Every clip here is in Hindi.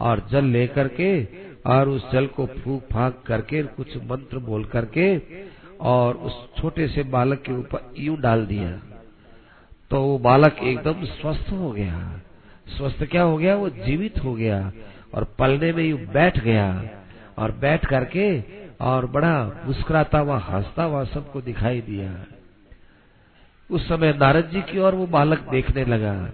और जल लेकर के और उस जल को फूक फाक करके कुछ मंत्र बोल करके और उस छोटे से बालक के ऊपर यूँ डाल दिया। तो वो बालक एकदम स्वस्थ हो गया। स्वस्थ क्या हो गया? वो जीवित हो गया और पलने में यूँ बैठ गया और बैठ करके और बड़ा मुस्कुराता हुआ, हंसता हुआ सबको दिखाई दिया। उस समय नारद जी की ओर वो बालक देखने लगा।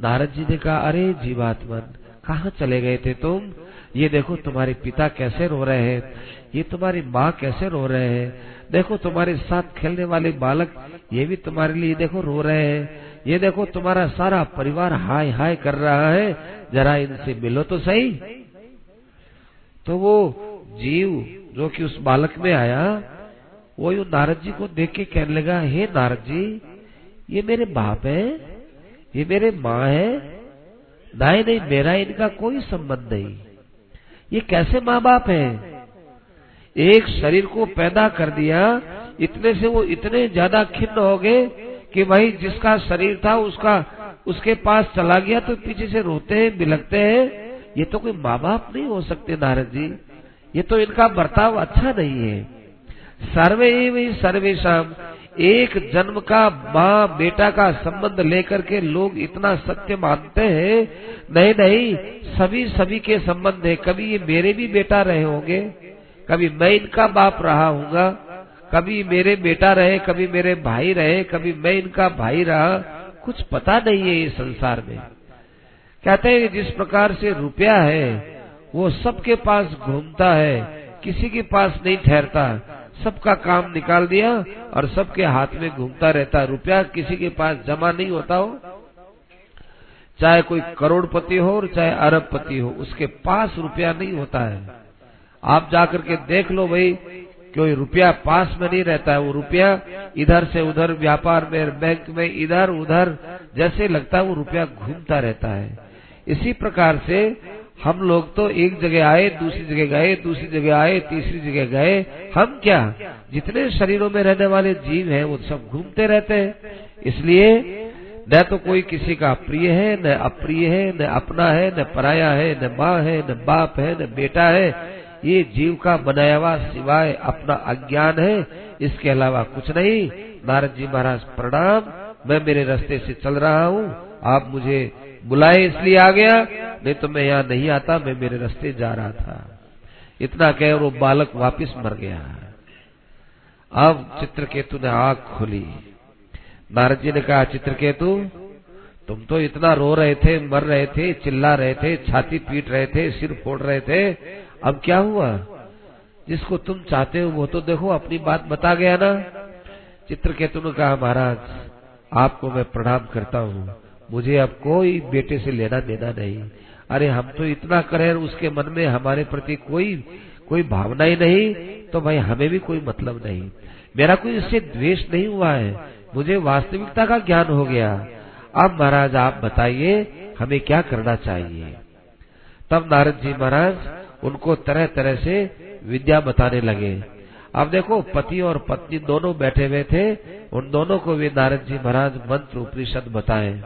नारद जी ने कहा, अरे जीवात्मन कहाँ चले गए थे तुम? ये देखो तुम्हारे पिता कैसे रो रहे हैं। ये तुम्हारी माँ कैसे रो रहे हैं। देखो तुम्हारे साथ खेलने वाले बालक, ये भी तुम्हारे लिए देखो रो रहे हैं। ये देखो तुम्हारा सारा परिवार हाय हाय कर रहा है। जरा इनसे मिलो तो सही। तो वो जीव जो कि उस बालक में आया, वो यू नारद जी को देख के कहने लगा, हे नारद जी, ये मेरे बाप है, ये मेरे माँ है नहीं नहीं, मेरा इनका कोई संबंध नहीं। ये कैसे माँ बाप है? एक शरीर को पैदा कर दिया, इतने से वो इतने ज़्यादा खिन्न हो गए कि भाई जिसका शरीर था, उसका, उसके पास चला गया तो पीछे से रोते हैं बिलकते हैं। ये तो कोई माँ बाप नहीं हो सकते, नारद जी। ये तो इनका बर्ताव अच्छा नहीं है। सर्वे ही सर्वेशम एक जन्म का माँ बेटा का संबंध लेकर के लोग इतना सत्य मानते हैं? नहीं नहीं, सभी सभी के संबंध है। कभी ये मेरे भी बेटा रहे होंगे? कभी मैं इनका बाप रहा हूँगा कभी मेरे बेटा रहे, कभी मेरे भाई रहे, कभी मैं इनका भाई रहा? कुछ पता नहीं है इस संसार में। कहते हैं जिस प्रकार से रुपया है, वो सबके पास घूमता है, किसी के पास नहीं ठहरता। सबका काम निकाल दिया और सबके हाथ में घूमता रहता रुपया, किसी के पास जमा नहीं होता हो। चाहे कोई करोड़पति हो और चाहे अरबपति हो, उसके पास रुपया नहीं होता है। आप जाकर के देख लो भाई, कोई रुपया पास में नहीं रहता है। वो रुपया इधर से उधर, व्यापार में, बैंक में, इधर उधर, जैसे लगता है वो रुपया घूमता रहता है। इसी प्रकार से हम लोग तो एक जगह आए, दूसरी जगह गए, दूसरी जगह आए, तीसरी जगह गए। हम क्या? जितने शरीरों में रहने वाले जीव हैं, वो सब घूमते रहते हैं। इसलिए न तो कोई किसी का प्रिय है, न अप्रिय है, न अपना है, न पराया है, न माँ है, न बाप है, न बेटा है। ये जीव का बनाया हुआ सिवाय अपना अज्ञान है। इसके अलावा कुछ नहीं। नारद जी महाराज, प्रणाम। मैं मेरे रास्ते से चल रहा हूँ। आप मुझे बुलाए, इसलिए आ गया। नहीं तो मैं यहाँ नहीं आता, मैं मेरे रास्ते जा रहा था। इतना कह वो बालक वापिस मर गया। अब चित्रकेतु ने आग खोली। नारद जी ने कहा, चित्रकेतु, तुम तो इतना रो रहे थे, मर रहे थे, चिल्ला रहे थे, छाती पीट रहे थे, सिर फोड़ रहे थे। अब क्या हुआ? जिसको तुम चाहते हो, वो तो देखो, अपनी बात बता गया ना। चित्रकेतु ने कहा, महाराज, आपको मैं प्रणाम करता हूँ। मुझे अब कोई बेटे से लेना देना नहीं। अरे हम तो इतना करें उसके मन में हमारे प्रति कोई कोई भावना ही नहीं तो भाई हमें भी कोई मतलब नहीं। मेरा कोई इससे द्वेष नहीं हुआ है। मुझे वास्तविकता का ज्ञान हो गया। अब महाराज, आप बताइए, हमें क्या करना चाहिए? तब नारद जी महाराज उनको तरह तरह से विद्या बताने लगे। अब देखो, पति और पत्नी दोनों बैठे हुए थे। उन दोनों को वे नारद जी महाराज मंत्र उपनिषद बताए।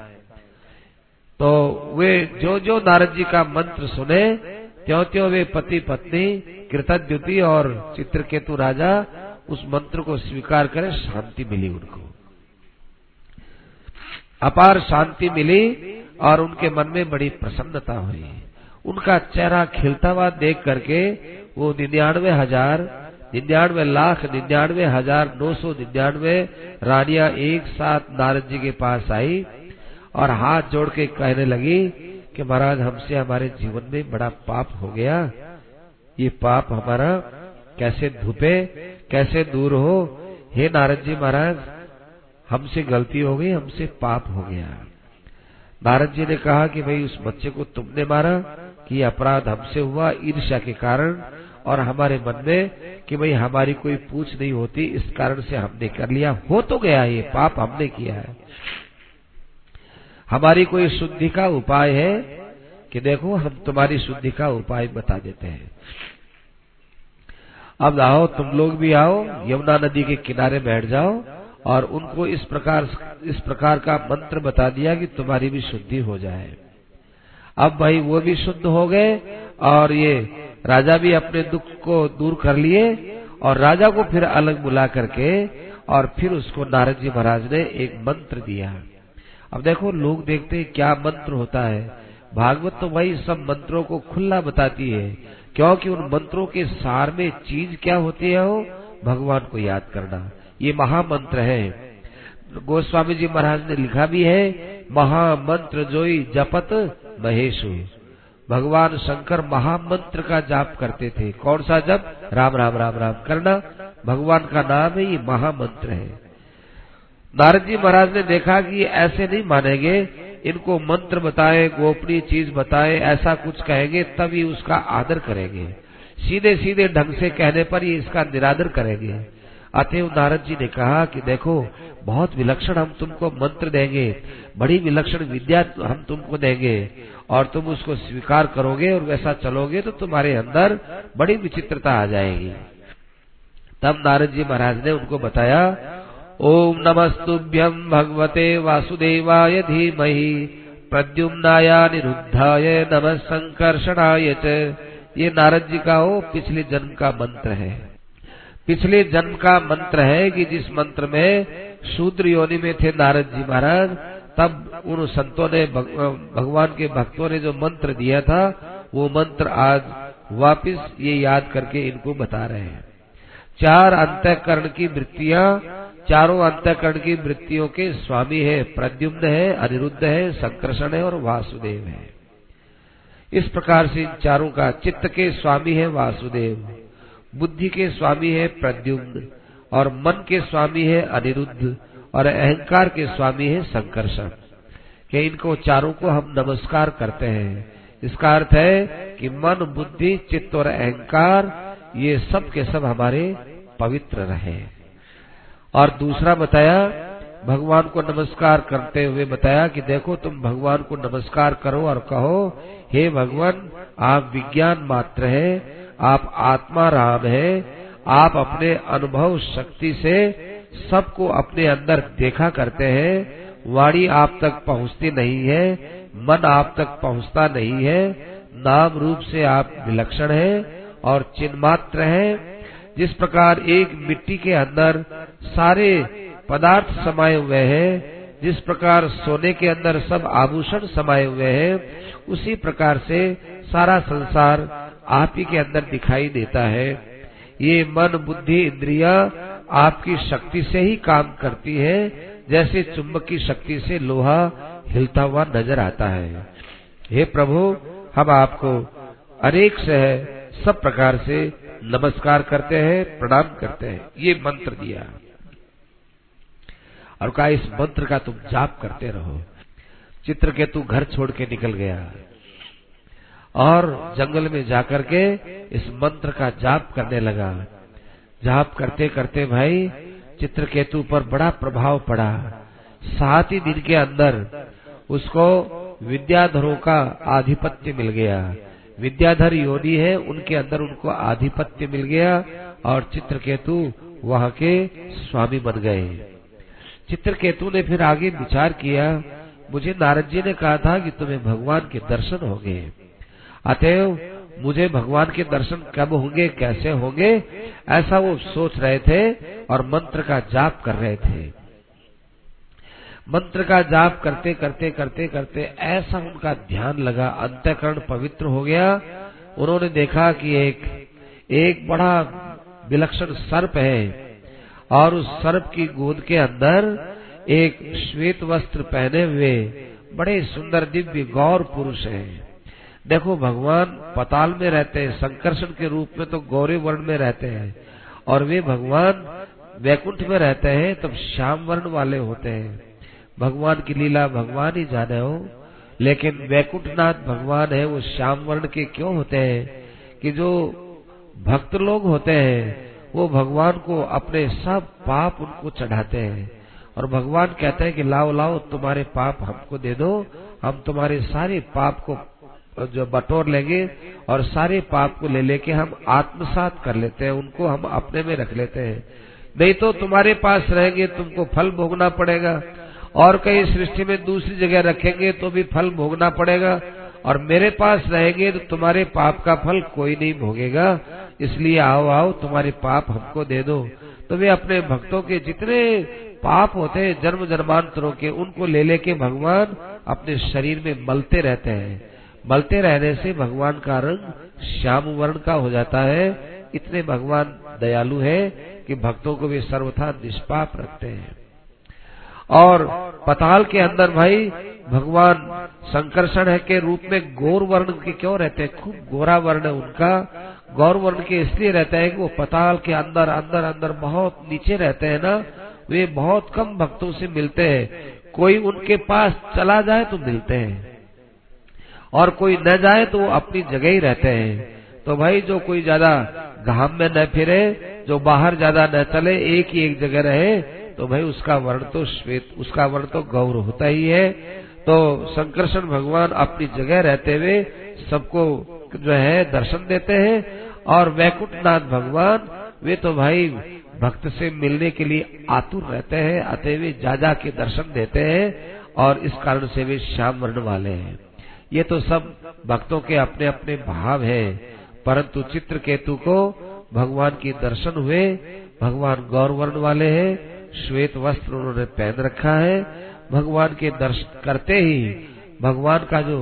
तो वे जो जो नारद जी का मंत्र सुने त्यों त्यों वे पति पत्नी कृतज्ञति और चित्रकेतु राजा, उस मंत्र को स्वीकार करें, शांति मिली उनको। अपार शांति मिली और उनके मन में बड़ी प्रसन्नता हुई। उनका चेहरा खिलता हुआ देख करके वो निन्यानवे हज़ार, निन्यानवे लाख, निन्यानवे हज़ार नौ सौ निन्यानवे रानिया एक साथ नारद जी के पास आई। और हाथ जोड़ के कहने लगी कि महाराज, हमसे हमारे जीवन में बड़ा पाप हो गया। ये पाप हमारा कैसे धुपे, कैसे दूर हो? हे नारद जी महाराज, हमसे गलती हो गई, हमसे पाप हो गया। नारद जी ने कहा कि भाई, उस बच्चे को तुमने मारा कि अपराध हमसे हुआ ईर्ष्या के कारण और हमारे मन में कि भाई, हमारी कोई पूछ नहीं होती, इस कारण से हमने कर लिया। हो तो गया ये पाप, हमने किया है। हमारी कोई शुद्धि का उपाय है कि देखो, हम तुम्हारी शुद्धि का उपाय बता देते हैं। अब आओ, तुम लोग भी आओ, यमुना नदी के किनारे बैठ जाओ और उनको इस प्रकार इस प्रकार का मंत्र बता दिया कि तुम्हारी भी शुद्धि हो जाए। अब भाई, वो भी शुद्ध हो गए और ये राजा भी अपने दुख को दूर कर लिए और राजा को फिर अलग बुला करके और फिर उसको नारद जी महाराज ने एक मंत्र दिया। अब देखो, लोग देखते हैं क्या मंत्र होता है। भागवत तो वही सब मंत्रों को खुला बताती है। क्योंकि उन मंत्रों के सार में चीज़ क्या होती है वो? भगवान को याद करना। ये महामंत्र है। गोस्वामी जी महाराज ने लिखा भी है, महामंत्र जोई जपत महेशु। भगवान शंकर महामंत्र का जाप करते थे। कौन सा जप? राम राम राम राम करना। भगवान का नाम है ये महामंत्र है। नारद जी महाराज ने देखा कि ऐसे नहीं मानेंगे। इनको मंत्र बताए, गोपनीय चीज़ बताए, ऐसा कुछ कहेंगे ये उसका आदर करेंगे। सीधे सीधे ढंग से कहने पर ये इसका निरादर करेंगे। अतएव नारद जी ने कहा कि देखो, बहुत विलक्षण हम तुमको मंत्र देंगे, बड़ी विलक्षण विद्या हम तुमको देंगे, और तुम उसको स्वीकार करोगे और वैसा चलोगे तो तुम्हारे अंदर बड़ी विचित्रता आ जाएगी। तब नारद जी महाराज ने उनको बताया ओम नमस्तुभ्यम भगवते वासुदेवाय धीमहि प्रद्युम्नाय निरुद्धाय नम संकर्षणाय च। ये नारद जी का हो पिछले जन्म का मंत्र है। पिछले जन्म का मंत्र है कि जिस मंत्र में शूद्र योनि में थे नारद जी महाराज, तब उन संतों ने भगवान के भक्तों ने जो मंत्र दिया था, वो मंत्र आज वापिस ये याद करके इनको बता रहे हैं। चार अंतकरण की वृत्तियाँ चारों अंतकरण की वृत्तियों के स्वामी है, प्रद्युम्न है, अनिरुद्ध है, संकर्षण है और वासुदेव है। इस प्रकार से इन चारों का चित्त के स्वामी है वासुदेव, बुद्धि के स्वामी है प्रद्युम्न, और मन के स्वामी है अनिरुद्ध, और अहंकार के स्वामी है संकर्षण। कि इनको चारों को हम नमस्कार करते हैं। इसका अर्थ है कि मन, बुद्धि, चित्त और अहंकार, ये सब के सब हमारे पवित्र रहे। और दूसरा बताया, भगवान को नमस्कार करते हुए बताया कि देखो तुम भगवान को नमस्कार करो और कहो, हे भगवान, आप विज्ञान मात्र है, आप आत्मा राम है, आप अपने अनुभव शक्ति से सबको अपने अंदर देखा करते हैं, वाणी आप तक पहुँचती नहीं है, मन आप तक पहुँचता नहीं है, नाम रूप से आप विलक्षण है और चिन्ह मात्र है जिस प्रकार एक मिट्टी के अंदर सारे पदार्थ समाये हुए हैं, जिस प्रकार सोने के अंदर सब आभूषण समाये हुए हैं, उसी प्रकार से सारा संसार आप ही के अंदर दिखाई देता है। ये मन, बुद्धि, इंद्रिया आपकी शक्ति से ही काम करती है, जैसे चुंबक की शक्ति से लोहा हिलता हुआ नज़र आता है। हे प्रभु, हम आपको अनेक से सब प्रकार से नमस्कार करते हैं, प्रणाम करते हैं। ये मंत्र दिया। और कहा, इस मंत्र का तुम जाप करते रहो। चित्र चित्रकेतु घर छोड़ के निकल गया। और जंगल में जाकर के इस मंत्र का जाप करने लगा। जाप करते करते भाई चित्रकेतु पर बड़ा प्रभाव पड़ा। सात ही दिन के अंदर उसको विद्याधरों का आधिपत्य मिल गया। विद्याधर योनि है, उनके अंदर उनको आधिपत्य मिल गया और चित्रकेतु वहाँ के स्वामी बन गए। चित्रकेतु ने फिर आगे विचार किया, मुझे नारद जी ने कहा था कि तुम्हें भगवान के दर्शन होंगे। अतएव, मुझे भगवान के दर्शन कब होंगे, कैसे होंगे, ऐसा वो सोच रहे थे और मंत्र का जाप कर रहे थे। मंत्र का जाप करते करते करते करते ऐसा उनका ध्यान लगा, अंतकरण पवित्र हो गया। उन्होंने देखा कि एक एक बड़ा विलक्षण सर्प है और उस सर्प की गोद के अंदर एक श्वेत वस्त्र पहने हुए बड़े सुंदर दिव्य गौर पुरुष है। देखो, भगवान पताल में रहते हैं, संकर्षण के रूप में तो गौरी वर्ण में रहते हैं और वे भगवान वैकुंठ में रहते हैं, तब श्याम वर्ण वाले होते हैं। भगवान की लीला भगवान ही जाने हो। लेकिन वैकुंठनाथ भगवान है, वो श्याम वर्ण के क्यों होते हैं? कि जो भक्त लोग होते हैं, वो भगवान को अपने सब पाप उनको चढ़ाते हैं। और भगवान कहते हैं कि, लाओ लाओ, तुम्हारे पाप हमको दे दो, हम तुम्हारे सारे पाप को जो बटोर लेंगे और सारे पाप को ले लेके हम आत्मसात कर लेते हैं, उनको हम अपने में रख लेते हैं। नहीं तो तुम्हारे पास रहेंगे, तुमको फल भोगना पड़ेगा और कहीं सृष्टि में दूसरी जगह रखेंगे तो भी फल भोगना पड़ेगा, और मेरे पास रहेंगे तो तुम्हारे पाप का फल कोई नहीं भोगेगा। इसलिए आओ आओ, तुम्हारे पाप हमको दे दो। तो वे अपने भक्तों के जितने पाप होते हैं जन्म जन्मांतरों के, उनको ले लेके भगवान अपने शरीर में मलते रहते हैं। मलते रहने से भगवान का रंग श्याम वर्ण का हो जाता है। इतने भगवान दयालु है कि भक्तों को वे सर्वथा निष्पाप रखते हैं। और पताल के अंदर भाई, भगवान संकर्षण है के रूप में गौर वर्ण के क्यों रहते हैं? खूब गोरा वर्ण है उनका। गौर वर्ण के इसलिए रहता है कि वो पताल के अंदर अंदर अंदर बहुत नीचे रहते हैं ना। वे बहुत कम भक्तों से मिलते हैं। कोई उनके पास चला जाए तो मिलते हैं। और कोई न जाए तो वो अपनी जगह ही रहते हैं। तो भाई, जो कोई ज़्यादा घाम में न फिरे, जो बाहर ज़्यादा न चले एक ही एक जगह रहे तो भाई उसका वर्ण तो श्वेत, उसका वर्ण तो गौर होता ही है। तो संकर्षण भगवान अपनी जगह रहते हुए सबको जो है दर्शन देते हैं। और वैकुंठनाथ भगवान, वे तो भाई भक्त से मिलने के लिए आतुर रहते हैं अतः वे जाजा के दर्शन देते हैं और इस कारण से वे श्याम वर्ण वाले हैं। ये तो सब भक्तों के अपने अपने भाव है, परंतु चित्र केतु को भगवान के दर्शन हुए, भगवान गौर वर्ण वाले हैं। श्वेत वस्त्र उन्होंने पहन रखा है। भगवान के दर्शन करते ही भगवान का जो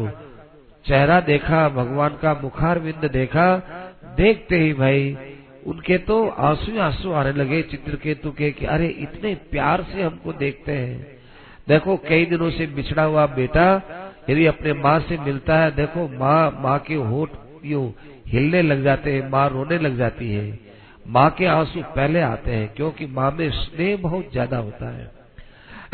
चेहरा देखा, भगवान का मुखार बिंद देखा, देखते ही भाई उनके तो आँसू आँसू आने लगे चित्र के कि अरे इतने प्यार से हमको देखते हैं। देखो, कई दिनों से बिछड़ा हुआ बेटा यदि अपने माँ से मिलता है, देखो माँ माँ के होठ यू हिलने लग जाते हैं, माँ रोने लग जाती है। माँ के आँसू पहले आते हैं, क्योंकि माँ में स्नेह बहुत ज़्यादा होता है।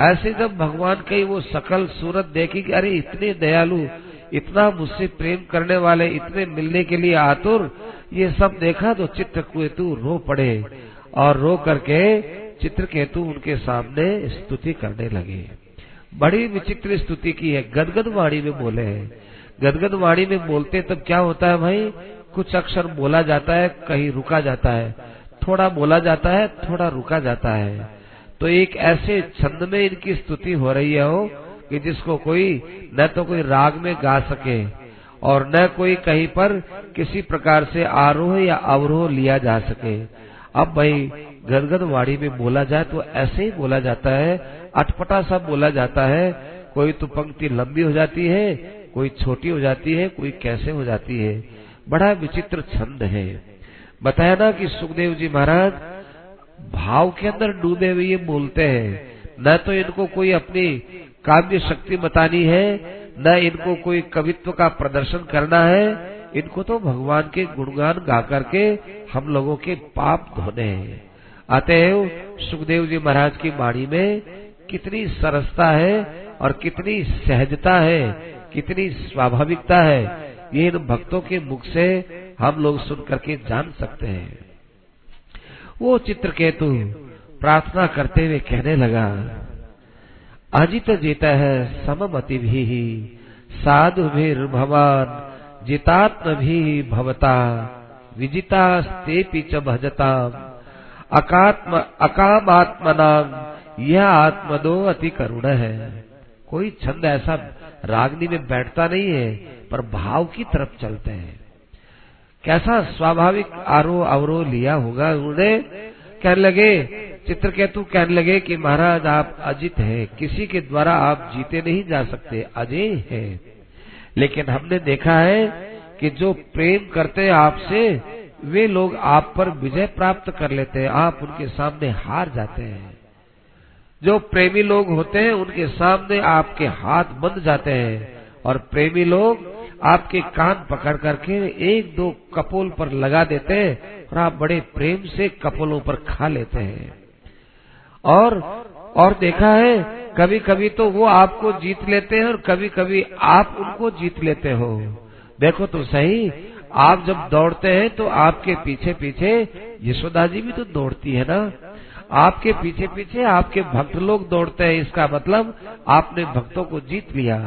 ऐसे जब भगवान की वो सकल सूरत देखी कि अरे इतने दयालु, इतना मुझसे प्रेम करने वाले, इतने मिलने के लिए आतुर, ये सब देखा तो चित्र केतु रो पड़े और रो करके चित्र केतु उनके सामने स्तुति करने लगे। बड़ी विचित्र स्तुति की है। गदगद वाणी में बोले हैं। गदगद वाणी में बोलते तब क्या होता है भाई? कुछ अक्षर बोला जाता है, कहीं रुका जाता है। थोड़ा बोला जाता है, थोड़ा रुका जाता है। तो एक ऐसे छंद में इनकी स्तुति हो रही है कि जिसको कोई, न तो कोई राग में गा सके और न कोई कहीं पर किसी प्रकार से आरोह या अवरोह लिया जा सके। अब भाई गदगद वाणी में बोला जाए तो ऐसे ही बोला जाता है, अटपटा सा बोला जाता है, कोई तो पंक्ति लंबी हो जाती है, कोई छोटी हो जाती है, कोई कैसे हो जाती है। बड़ा विचित्र छंद है। बताया ना कि सुखदेव जी महाराज, भाव के अंदर डूबे हुए ये बोलते हैं, न तो इनको कोई अपनी काव्य शक्ति बतानी है, न इनको कोई कवित्व का प्रदर्शन करना है, इनको तो भगवान के गुणगान गा करके हम लोगों के पाप धोने हैं। अतएव सुखदेव जी महाराज की वाणी में, कितनी सरसता है और कितनी सहजता है, कितनी स्वाभाविकता है ये इन भक्तों के मुख से हम लोग सुन करके जान सकते हैं। वो चित्र केतु प्रार्थना करते हुए कहने लगा, अजित जीत है सममति भी, साधु भी भवान जितात्म भी भवता विजिता स्ते च भजता अकात्म अकामात्मनाम यह आत्मदो अति करुण है। कोई छंद ऐसा रागनी में बैठता नहीं है पर भाव की तरफ़ चलते हैं। कैसा स्वाभाविक आरोह अवरोह लिया होगा उन्होंने? कहने लगे, चित्रकेतु कहने लगे कि महाराज, आप अजित हैं, किसी के द्वारा आप जीते नहीं जा सकते, अजय है। लेकिन हमने देखा है कि जो प्रेम करते हैं आपसे, वे लोग आप पर विजय प्राप्त कर लेते हैं, आप उनके सामने हार जाते हैं। जो प्रेमी लोग होते हैं, उनके सामने आपके हाथ बंद जाते हैं, और प्रेमी लोग आपके कान पकड़ करके एक दो कपोल पर लगा देते हैं और आप बड़े प्रेम से कपोलों पर खा लेते हैं। और और देखा है कभी कभी तो वो आपको जीत लेते हैं और कभी कभी आप उनको जीत लेते हो। देखो तो सही, आप जब दौड़ते हैं तो आपके पीछे पीछे यशोदा जी भी तो दौड़ती है ना? आपके पीछे पीछे आपके भक्त लोग दौड़ते हैं, इसका मतलब आपने भक्तों को जीत लिया।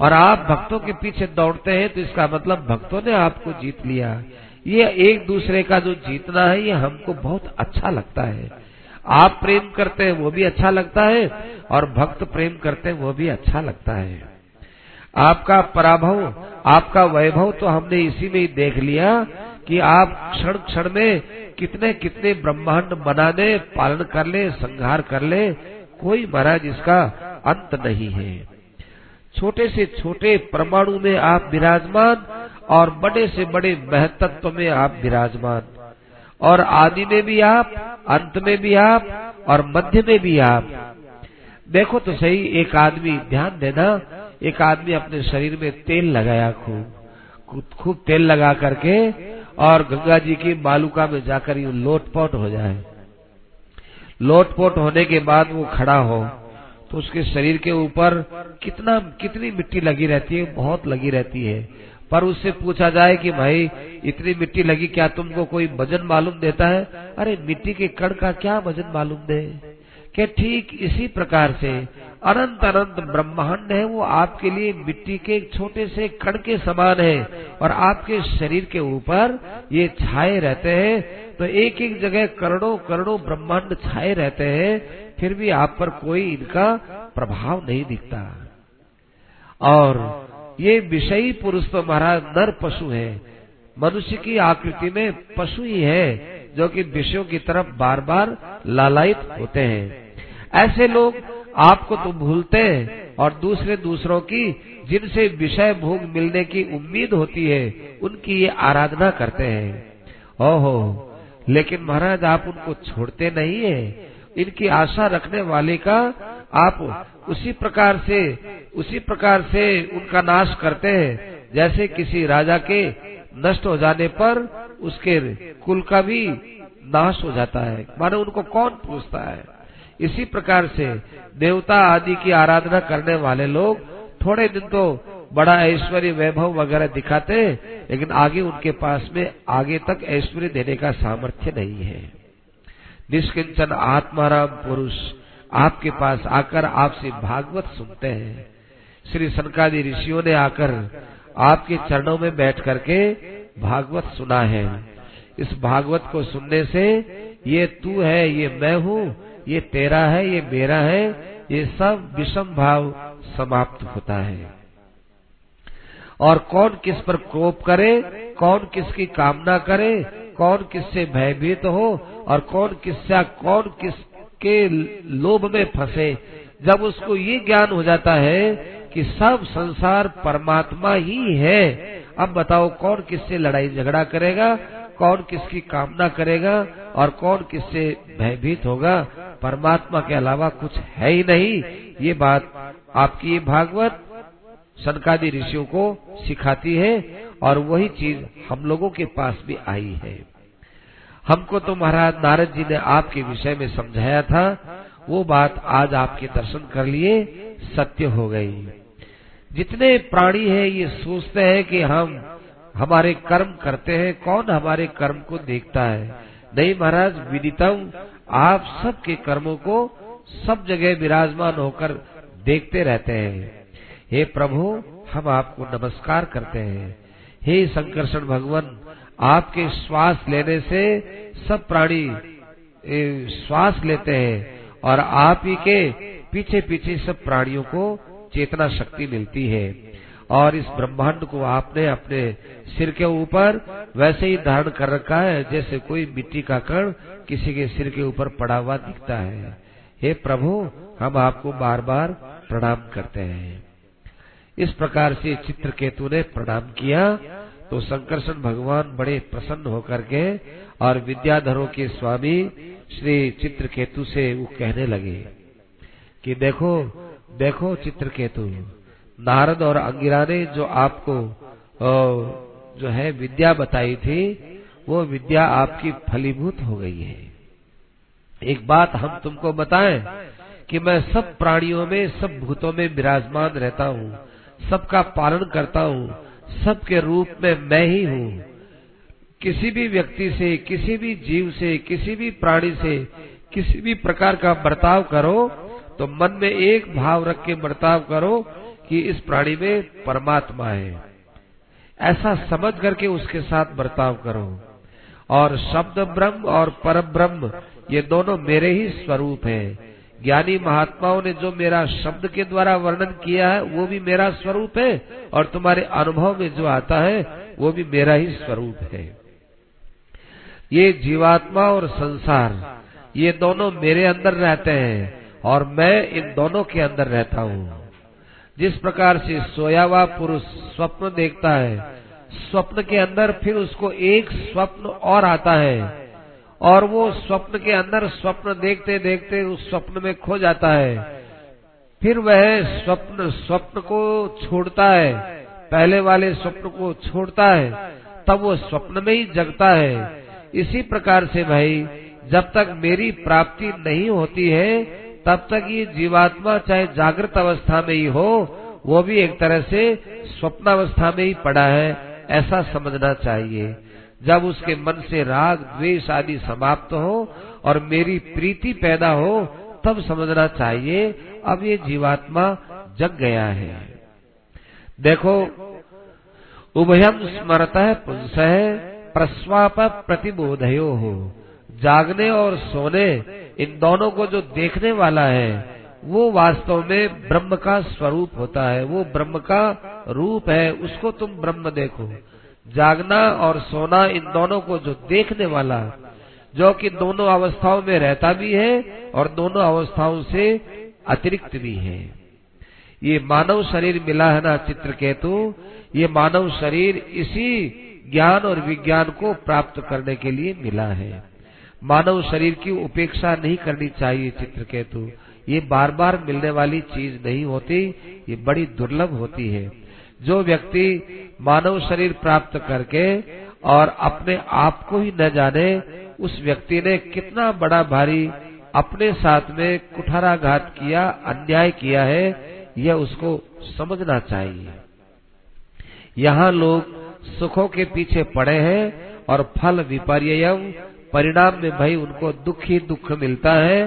और आप भक्तों के पीछे दौड़ते हैं तो इसका मतलब भक्तों ने आपको जीत लिया। ये एक दूसरे का जो जीतना है, ये हमको बहुत अच्छा लगता है। आप प्रेम करते हैं, वो भी अच्छा लगता है, और भक्त प्रेम करते हैं, वो भी अच्छा लगता है। आपका पराभव, आपका वैभव तो हमने इसी में ही देख लिया कि आप क्षण क्षण में कितने कितने ब्रह्मांड बना दे पालन कर ले, संहार कर ले, कोई महाराज इसका अंत नहीं है। छोटे से छोटे परमाणु में आप विराजमान और बड़े से बड़े महतत्व में आप विराजमान। और आदि में भी आप, अंत में भी आप और मध्य में भी आप। देखो तो सही, एक आदमी, ध्यान देना, एक आदमी अपने शरीर में तेल लगाया खूब खूब तेल लगा करके और गंगा जी की बालुका में जाकर यूँ लोटपोट हो जाए। लोटपोट होने के बाद वो खड़ा हो। तो उसके शरीर के ऊपर कितना, कितनी मिट्टी लगी रहती है, बहुत लगी रहती है। पर उससे पूछा जाए कि भाई, इतनी मिट्टी लगी, क्या तुमको कोई वज़न मालूम देता है? अरे, मिट्टी के कण का क्या वज़न मालूम दे? कि ठीक इसी प्रकार से अनंत अनंत ब्रह्मांड है, वो आपके लिए मिट्टी के छोटे से कण के समान है और आपके शरीर के ऊपर ये छाए रहते हैं। तो एक एक जगह करोड़ों करोड़ों ब्रह्मांड छाए रहते हैं। फिर भी आप पर कोई इनका प्रभाव नहीं दिखता। और ये विषयी पुरुष तो महाराज नर पशु है। मनुष्य की आकृति में पशु ही है, जो कि विषयों की तरफ़ बार बार लालायित होते हैं। ऐसे लोग आपको तो भूलते हैं, और दूसरे दूसरों की जिनसे विषय भोग मिलने की उम्मीद होती है, उनकी ये आराधना करते हैं। ओहो, लेकिन महाराज आप उनको छोड़ते नहीं है। इनकी आशा रखने वाले का आप उसी प्रकार से, उसी प्रकार से उनका नाश करते हैं। जैसे किसी राजा के नष्ट हो जाने पर उसके कुल का भी नाश हो जाता है। माने उनको कौन पूछता है? इसी प्रकार से देवता आदि की आराधना करने वाले लोग थोड़े दिन तो बड़ा ऐश्वर्य वैभव वगैरह दिखाते हैं, लेकिन आगे उनके पास में आगे तक ऐश्वर्य देने का सामर्थ्य नहीं है। निष्किंचन आत्माराम पुरुष आपके पास आकर आपसे भागवत सुनते हैं। श्री सनकादि ऋषियों ने आकर आपके चरणों में बैठ करके भागवत सुना है। इस भागवत को सुनने से ये तू है, ये मैं हूँ, ये तेरा है, ये मेरा है, ये सब विषम भाव समाप्त होता है। और कौन किस पर क्रोप करे, कौन किसकी कामना करे कौन किससे भयभीत हो और कौन किससे, कौन किसके लोभ में फंसे? जब उसको ये ज्ञान हो जाता है कि सब संसार परमात्मा ही है, अब बताओ कौन किससे लड़ाई झगड़ा करेगा, कौन किसकी कामना करेगा और कौन किससे भयभीत होगा? परमात्मा के अलावा कुछ है ही नहीं। ये बात आपकी ये भागवत सनकादि ऋषियों को सिखाती है और वही चीज़ हम लोगों के पास भी आई है। हमको तो महाराज नारद जी ने आपके विषय में समझाया था। वो बात आज आपके दर्शन कर लिए सत्य हो गई। जितने प्राणी है, ये सोचते हैं कि हम, हमारे कर्म करते हैं, कौन हमारे कर्म को देखता है? नहीं महाराज, विदितम, आप सबके कर्मों को सब जगह विराजमान होकर देखते रहते हैं। हे प्रभु, हम आपको नमस्कार करते हैं। हे संकर्षण भगवान आपके श्वास लेने से सब प्राणी श्वास लेते हैं और आप ही के पीछे पीछे सब प्राणियों को चेतना शक्ति मिलती है। और इस ब्रह्मांड को आपने अपने सिर के ऊपर वैसे ही धारण कर रखा है, जैसे कोई मिट्टी का कण किसी के सिर के ऊपर पड़ा हुआ दिखता है। हे प्रभु, हम आपको बार बार प्रणाम करते हैं। इस प्रकार से चित्रकेतु ने प्रणाम किया। तो संकर्षण भगवान बड़े प्रसन्न होकर के और विद्याधरों के स्वामी श्री चित्रकेतु से वो कहने लगे कि देखो देखो चित्रकेतु, नारद और अंगिरा ने जो आपको जो है विद्या बताई थी, वो विद्या आपकी फलीभूत हो गई है। एक बात हम तुमको बताएँ कि मैं सब प्राणियों में, सब भूतों में विराजमान रहता हूँ, सबका पालन करता हूँ सबके रूप में मैं ही हूँ। किसी भी व्यक्ति से, किसी भी जीव से, किसी भी प्राणी से, किसी भी प्रकार का बर्ताव करो तो मन में एक भाव रख के बर्ताव करो कि इस प्राणी में परमात्मा है। ऐसा समझ करके उसके साथ बर्ताव करो। और शब्द ब्रह्म और पर ब्रह्म ये दोनों मेरे ही स्वरूप हैं। ज्ञानी महात्माओं ने जो मेरा शब्द के द्वारा वर्णन किया है, वो भी मेरा स्वरूप है, और तुम्हारे अनुभव में जो आता है, वो भी मेरा ही स्वरूप है। ये जीवात्मा और संसार, ये दोनों मेरे अंदर रहते हैं, और मैं इन दोनों के अंदर रहता हूँ। जिस प्रकार से सोया हुआ पुरुष स्वप्न देखता है, स्वप्न के अंदर फिर उसको एक स्वप्न और आता है और वो स्वप्न के अंदर स्वप्न देखते देखते उस स्वप्न में खो जाता है। फिर वह स्वप्न स्वप्न को छोड़ता है। पहले वाले स्वप्न को छोड़ता है। तब वो स्वप्न में ही जगता है। इसी प्रकार से भाई, जब तक मेरी प्राप्ति नहीं होती है, तब तक ये जीवात्मा चाहे जागृत अवस्था में ही हो, वो भी एक तरह से स्वप्नावस्था में ही पड़ा है। ऐसा समझना चाहिए। जब उसके मन से राग, द्वेष आदि समाप्त हो और मेरी प्रीति पैदा हो, तब समझना चाहिए, अब ये जीवात्मा जग गया है। देखो उभयम स्मरत पुंस प्रस्वाप प्रतिबोधयो हो। जागने और सोने, इन दोनों को जो देखने वाला है, वो वास्तव में ब्रह्म का स्वरूप होता है, वो ब्रह्म का रूप है, उसको तुम ब्रह्म देखो। जागना और सोना इन दोनों को जो देखने वाला, जो कि दोनों अवस्थाओं में रहता भी है और दोनों अवस्थाओं से अतिरिक्त भी है। ये मानव शरीर मिला है ना चित्र चित्रकेतु? ये मानव शरीर इसी ज्ञान और विज्ञान को प्राप्त करने के लिए मिला है। मानव शरीर की उपेक्षा नहीं करनी चाहिए चित्र चित्रकेतु। ये बार बार मिलने वाली चीज़ नहीं होती, ये बड़ी दुर्लभ होती है। जो व्यक्ति मानव शरीर प्राप्त करके और अपने आप को ही न जाने, उस व्यक्ति ने कितना बड़ा भारी अपने साथ में कुठाराघात किया, अन्याय किया है, यह उसको समझना चाहिए। यहाँ लोग सुखों के पीछे पड़े हैं और फल विपर्य परिणाम में भाई उनको दुख ही दुख मिलता है।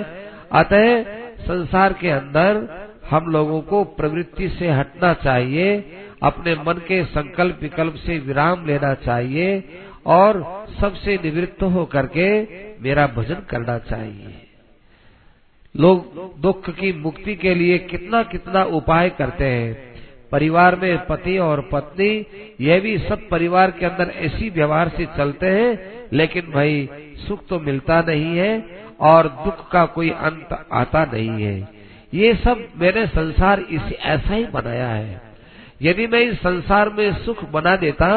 अतः संसार के अंदर हम लोगों को प्रवृत्ति से हटना चाहिए अपने मन के संकल्प विकल्प से विराम लेना चाहिए और सबसे निवृत्त हो करके मेरा भजन करना चाहिए। लोग दुख की मुक्ति के लिए कितना कितना उपाय करते हैं। परिवार में पति और पत्नी यह भी सब परिवार के अंदर ऐसी व्यवहार से चलते हैं, लेकिन भाई, सुख तो मिलता नहीं है और दुख का कोई अंत आता नहीं है। ये सब मैंने संसार इसी ऐसा ही बनाया है। यदि मैं इस संसार में सुख बना देता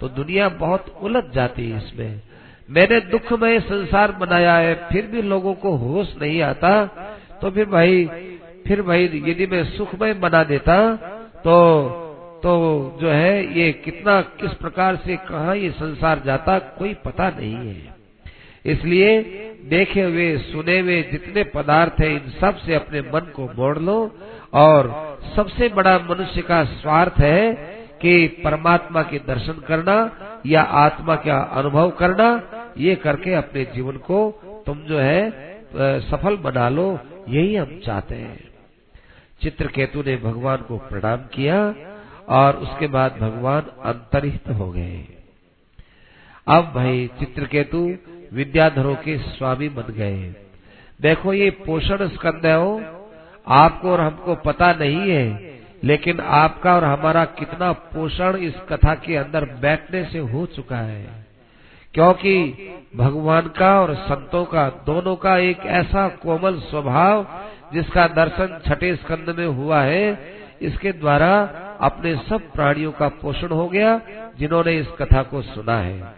तो दुनिया बहुत उलझ जाती इसमें। मैंने दुख में संसार बनाया है, फिर भी लोगों को होश नहीं आता। तो फिर भाई फिर भाई यदि मैं सुखमय बना देता तो तो जो है, ये कितना, किस प्रकार से कहा ये संसार जाता, कोई पता नहीं है। इसलिए देखे हुए, सुने हुए जितने पदार्थ है, इन सबसे अपने मन को मोड़ लो। और सबसे बड़ा मनुष्य का स्वार्थ है कि परमात्मा के दर्शन करना या आत्मा का अनुभव करना, ये करके अपने जीवन को तुम जो है सफल बना लो, यही हम चाहते हैं। चित्रकेतु ने भगवान को प्रणाम किया और उसके बाद भगवान अंतरित हो गए। अब भाई चित्रकेतु विद्याधरों के स्वामी बन गए। देखो ये पोषण स्कंद आपको और हमको पता नहीं है, लेकिन आपका और हमारा कितना पोषण इस कथा के अंदर बैठने से हो चुका है। क्योंकि भगवान का और संतों का, दोनों का एक ऐसा कोमल स्वभाव जिसका दर्शन छठे स्कंद में हुआ है, इसके द्वारा अपने सब प्राणियों का पोषण हो गया, जिन्होंने इस कथा को सुना है।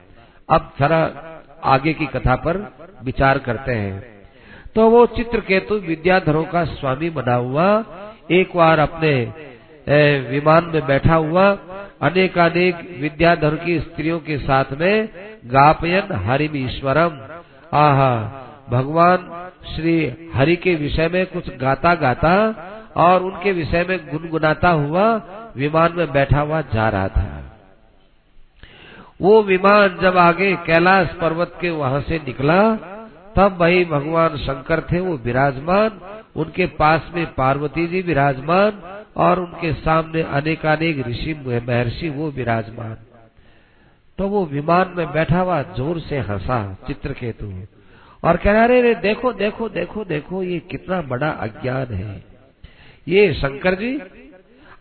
अब जरा आगे की कथा पर विचार करते हैं। तो वो चित्रकेतु विद्याधरों का स्वामी बना हुआ, एक बार अपने विमान में बैठा हुआ अनेक अनेक विद्याधर की स्त्रियों के साथ में, गापयन हरिम ईश्वरम आहा, भगवान श्री हरि के विषय में कुछ गाता गाता और उनके विषय में गुनगुनाता हुआ विमान में बैठा हुआ जा रहा था। वो विमान जब आगे कैलाश पर्वत के वहाँ से निकला तब भाई भगवान शंकर थे, वो विराजमान। उनके पास में पार्वती जी विराजमान और उनके सामने अनेकानेक ऋषि महर्षि वो विराजमान। तो वो विमान में बैठा हुआ ज़ोर से हंसा, चित्रकेतु। और कह रहे, अरे देखो देखो देखो देखो, ये कितना बड़ा अज्ञान है। ये शंकर जी,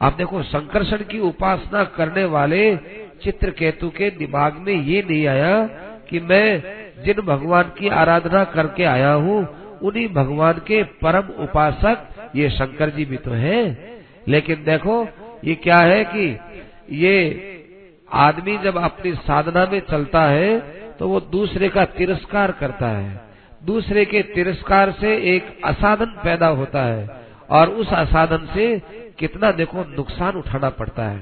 आप देखो, संकर्षण की उपासना करने वाले चित्र केतु के दिमाग में ये नहीं आया कि मैं जिन भगवान की आराधना करके आया हूँ, उन्हीं भगवान के परम उपासक ये शंकर जी भी तो हैं। लेकिन देखो, ये क्या है कि ये आदमी जब अपनी साधना में चलता है तो वो दूसरे का तिरस्कार करता है। दूसरे के तिरस्कार से एक असाधन पैदा होता है, और उस असाधन से कितना देखो नुकसान उठाना पड़ता है।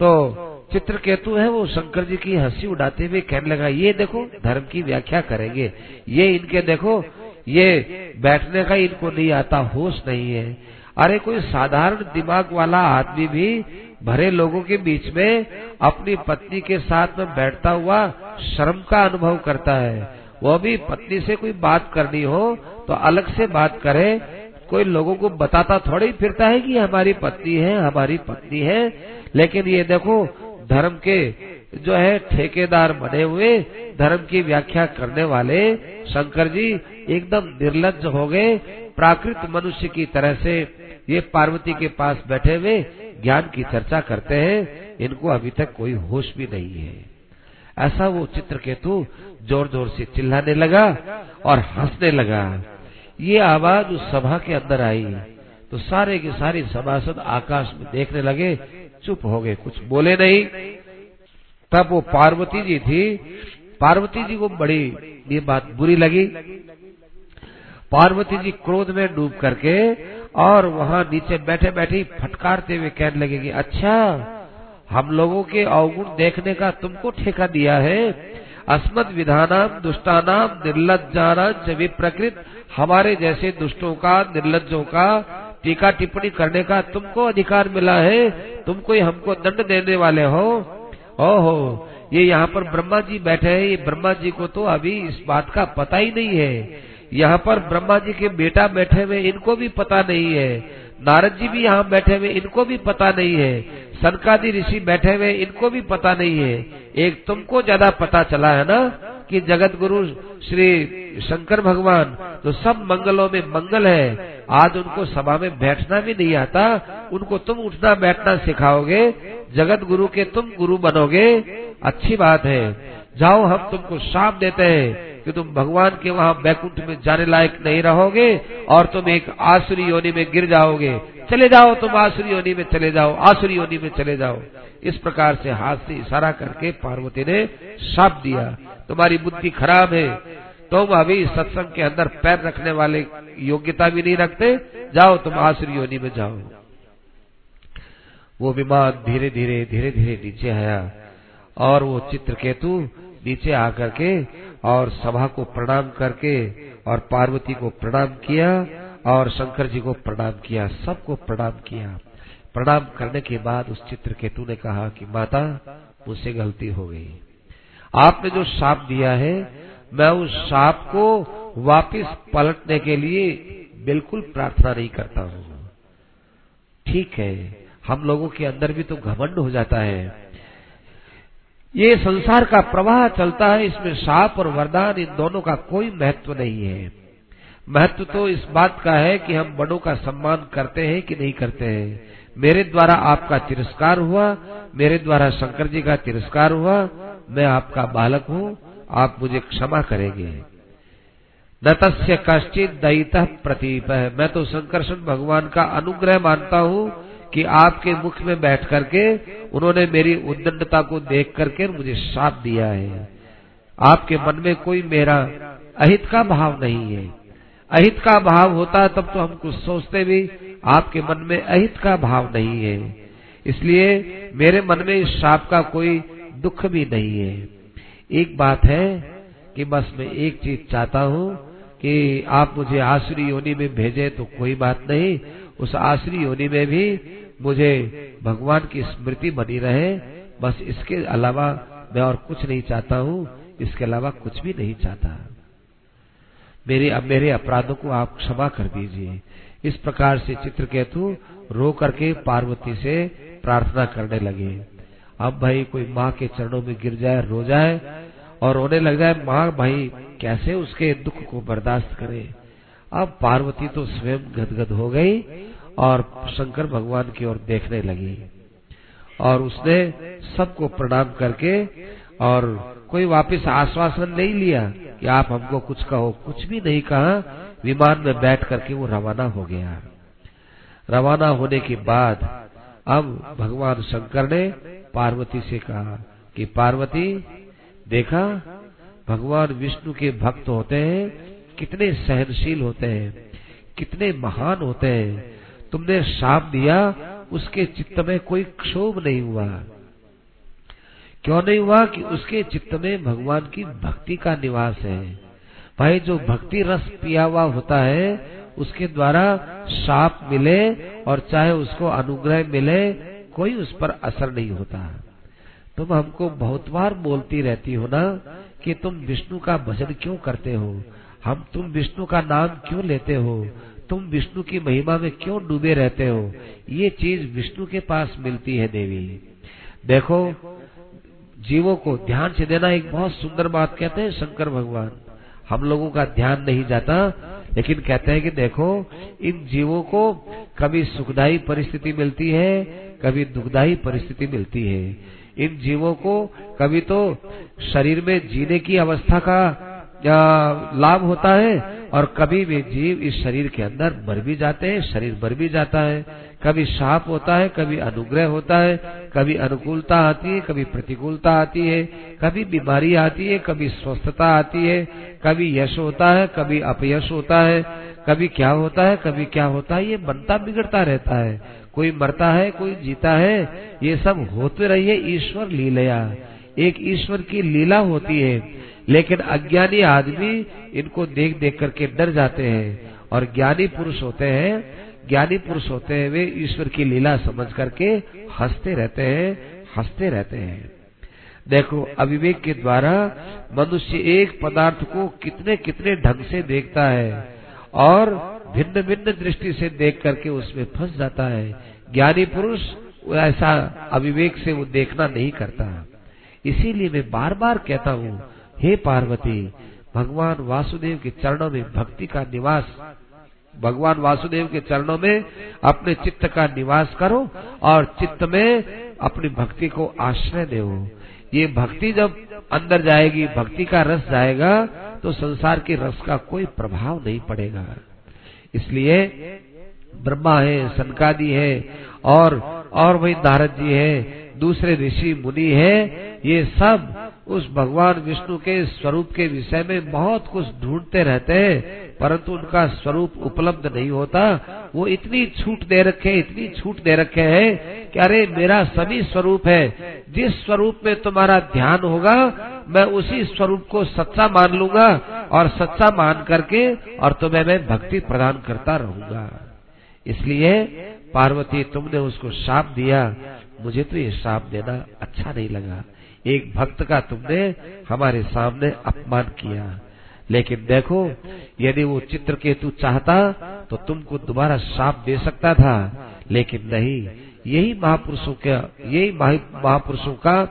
तो चित्रकेतु है, वो शंकर जी की हँसी उड़ाते हुए कहने लगा, ये देखो, धर्म की व्याख्या करेंगे। ये इनके देखो, ये बैठने का इनको नहीं आता, होश नहीं है। अरे कोई साधारण दिमाग वाला आदमी भी भरे लोगों के बीच में अपनी पत्नी के साथ में बैठता हुआ शर्म का अनुभव करता है। वो भी पत्नी से कोई बात करनी हो तो अलग से बात करे। कोई लोगों को बताता थोड़ी फिरता है कि हमारी पत्नी है, हमारी पत्नी है। लेकिन ये देखो धर्म के जो है ठेकेदार बने हुए, धर्म की व्याख्या करने वाले शंकर जी एकदम निर्लज हो गए। प्राकृत मनुष्य की तरह से ये पार्वती के पास बैठे हुए ज्ञान की चर्चा करते हैं। इनको अभी तक कोई होश भी नहीं है। ऐसा वो चित्रकेतु ज़ोर ज़ोर से चिल्लाने लगा और हंसने लगा। ये आवाज़ उस सभा के अंदर आई। तो सारे के सारे सभासद आकाश में देखने लगे चुप हो गए, कुछ बोले नहीं। तब वो पार्वती जी थी। पार्वती जी को बड़ी, ये बात बुरी लगी। पार्वती जी क्रोध में डूब करके और वहाँ नीचे बैठे बैठे फटकारते हुए कहने लगे कि अच्छा हम लोगों के अवगुण देखने का तुमको ठेका दिया है। अस्मद विधानाम दुष्टानाम निर्लजाना प्रकृत हमारे जैसे दुष्टों का निर्लजों का टीका टिप्पणी करने का तुमको अधिकार मिला है तुम कोई हमको दंड देने वाले हो। ओहो, ये यहाँ पर ब्रह्मा जी बैठे हैं, ये ब्रह्मा जी को तो अभी इस बात का पता ही नहीं है। यहाँ पर ब्रह्मा जी के बेटा बैठे हुए, इनको भी पता नहीं है। नारद जी भी यहाँ बैठे हुए, इनको भी पता नहीं है। सनकादि ऋषि बैठे हुए, इनको भी पता नहीं है। एक तुमको ज़्यादा पता चला है ना? कि जगत गुरु श्री शंकर भगवान तो सब मंगलों में मंगल है। आज उनको सभा में बैठना भी नहीं आता। उनको तुम उठना बैठना सिखाओगे। जगत गुरु के तुम गुरु बनोगे। अच्छी बात है। जाओ हम तुमको शाप देते हैं कि तुम भगवान के वहाँ बैकुंठ में जाने लायक नहीं रहोगे और तुम एक आसुरी योनि में गिर जाओगे। चले जाओ तुम आसुरी योनि में चले जाओ। आसुरी योनि में चले जाओ। इस प्रकार से हाथ से इशारा करके पार्वती ने साप दिया। तुम्हारी बुद्धि खराब है। तुम अभी सत्संग के अंदर पैर रखने वाले योग्यता भी नहीं रखते। जाओ, तुम आसुरी योनि में जाओ। वो विमान धीरे धीरे धीरे धीरे नीचे आया और वो चित्रकेतु नीचे आकर के और सभा को प्रणाम करके और पार्वती को प्रणाम किया और शंकर जी को प्रणाम किया, सबको प्रणाम किया। प्रणाम करने के बाद उस चित्र केतु ने कहा कि माता, मुझसे गलती हो गई। आपने जो साप दिया है, मैं उस साप को वापस पलटने के लिए बिल्कुल प्रार्थना नहीं करता हूँ। ठीक है, हम लोगों के अंदर भी तो घमंड हो जाता है। ये संसार का प्रवाह चलता है, इसमें साप और वरदान इन दोनों का कोई महत्व नहीं है। महत्व तो इस बात का है कि हम बड़ों का सम्मान करते हैं कि नहीं करते हैं। मेरे द्वारा आपका तिरस्कार हुआ, मेरे द्वारा शंकर जी का तिरस्कार हुआ, मैं आपका बालक हूँ, आप मुझे क्षमा करेंगे। न तस्य कश्चित दयित प्रतीप। है मैं तो संकर्षण भगवान का अनुग्रह मानता हूँ कि आपके मुख में बैठ करके उन्होंने मेरी उद्दंडता को देख करके मुझे साथ दिया है। आपके मन में कोई मेरा अहित का भाव नहीं है। अहित का भाव होता तब तो हम कुछ सोचते भी आपके मन में अहित का भाव नहीं है। इसलिए मेरे मन में इस साप का कोई दुख भी नहीं है। एक बात है कि बस मैं एक चीज़ चाहता हूँ कि आप मुझे आसुरी योनि में भेजे तो कोई बात नहीं। उस आसुरी योनि में भी मुझे भगवान की स्मृति बनी रहे। बस इसके अलावा मैं और कुछ नहीं चाहता हूँ। इसके अलावा कुछ भी नहीं चाहता। मेरे अब मेरे अपराधों को आप क्षमा कर दीजिए। इस प्रकार से चित्रकेतु रो करके पार्वती से प्रार्थना करने लगे। अब भाई कोई माँ के चरणों में गिर जाए, रो जाए और रोने लग जाए, माँ भाई कैसे उसके दुख को बर्दाश्त करे? अब पार्वती तो स्वयं गदगद हो गई और शंकर भगवान की ओर देखने लगी और उसने सबको प्रणाम करके और कोई वापस आश्वासन नहीं लिया कि आप हमको कुछ कहो। कुछ भी नहीं कहा विमान में बैठ करके वो रवाना हो गया। रवाना होने के बाद अब भगवान शंकर ने पार्वती से कहा कि, पार्वती, देखा, भगवान विष्णु के भक्त होते हैं, कितने सहनशील होते हैं, कितने महान होते हैं। तुमने शाप दिया, उसके चित्त में कोई क्षोभ नहीं हुआ। क्यों नहीं हुआ कि उसके चित्त में भगवान की भक्ति का निवास है? भाई, जो भक्ति रस पिया हुआ होता है, उसके द्वारा साप मिले और चाहे उसको अनुग्रह मिले, कोई उस पर असर नहीं होता। तुम हमको बहुत बार बोलती रहती हो ना कि तुम विष्णु का भजन क्यों करते हो? हम तुम विष्णु का नाम क्यों लेते हो? तुम विष्णु की महिमा में क्यों डूबे रहते हो? ये चीज़ विष्णु के पास मिलती है, देवी। देखो, जीवों को ध्यान से देना एक बहुत सुंदर बात कहते हैं शंकर भगवान। हम लोगों का ध्यान नहीं जाता, लेकिन कहते हैं कि देखो, इन जीवों को कभी सुखदायी परिस्थिति मिलती है, कभी दुखदायी परिस्थिति मिलती है। इन जीवों को कभी तो शरीर में जीने की अवस्था का लाभ होता है, और कभी भी जीव इस शरीर के अंदर मर भी जाते हैं, शरीर मर भी जाता है। कभी शाप होता है, कभी अनुग्रह होता है, कभी अनुकूलता आती है, कभी प्रतिकूलता आती है, कभी बीमारी आती है, कभी स्वस्थता आती है, कभी यश होता है, कभी अपयश होता है, कभी क्या होता है, कभी क्या होता है, ये बनता बिगड़ता रहता है। कोई मरता है, कोई जीता है, ये सब होते रहिए ईश्वर लीलया। एक ईश्वर की लीला होती है, लेकिन अज्ञानी आदमी इनको देख देख करके डर जाते हैं और ज्ञानी पुरुष होते हैं ज्ञानी पुरुष होते हैं, वे ईश्वर की लीला समझ करके हँसते रहते हैं, हँसते रहते हैं। देखो, अविवेक के द्वारा मनुष्य एक पदार्थ को कितने कितने ढंग से देखता है और भिन्न भिन्न दृष्टि से देख करके उसमें फंस जाता है। ज्ञानी पुरुष ऐसा अविवेक से वो देखना नहीं करता। इसीलिए मैं बार बार कहता हूँ, हे पार्वती, भगवान वासुदेव के चरणों में भक्ति का निवास भगवान वासुदेव के चरणों में अपने चित्त का निवास करो और चित्त में अपनी भक्ति को आश्रय दो। ये भक्ति जब अंदर जाएगी, भक्ति का रस जाएगा तो संसार के रस का कोई प्रभाव नहीं पड़ेगा। इसलिए ब्रह्मा है, सनकादि है, और और वही नारद जी है, दूसरे ऋषि मुनि है, ये सब उस भगवान विष्णु के स्वरूप के विषय में बहुत कुछ ढूंढते रहते हैं। परंतु उनका स्वरूप उपलब्ध नहीं होता। वो इतनी छूट दे रखे इतनी छूट दे रखे हैं कि अरे, मेरा सभी स्वरूप है। जिस स्वरूप में तुम्हारा ध्यान होगा, मैं उसी स्वरूप को सच्चा मान लूँगा और सच्चा मान करके और तुम्हें मैं भक्ति प्रदान करता रहूँगा। इसलिए पार्वती, तुमने उसको शाप दिया। मुझे तो ये शाप देना अच्छा नहीं लगा। एक भक्त का तुमने हमारे सामने अपमान किया। लेकिन देखो, यदि वो चित्रकेतु चाहता तो तुमको दोबारा शाप दे सकता था। लेकिन नहीं, यही महापुरुषों का, यही महापुरुषों का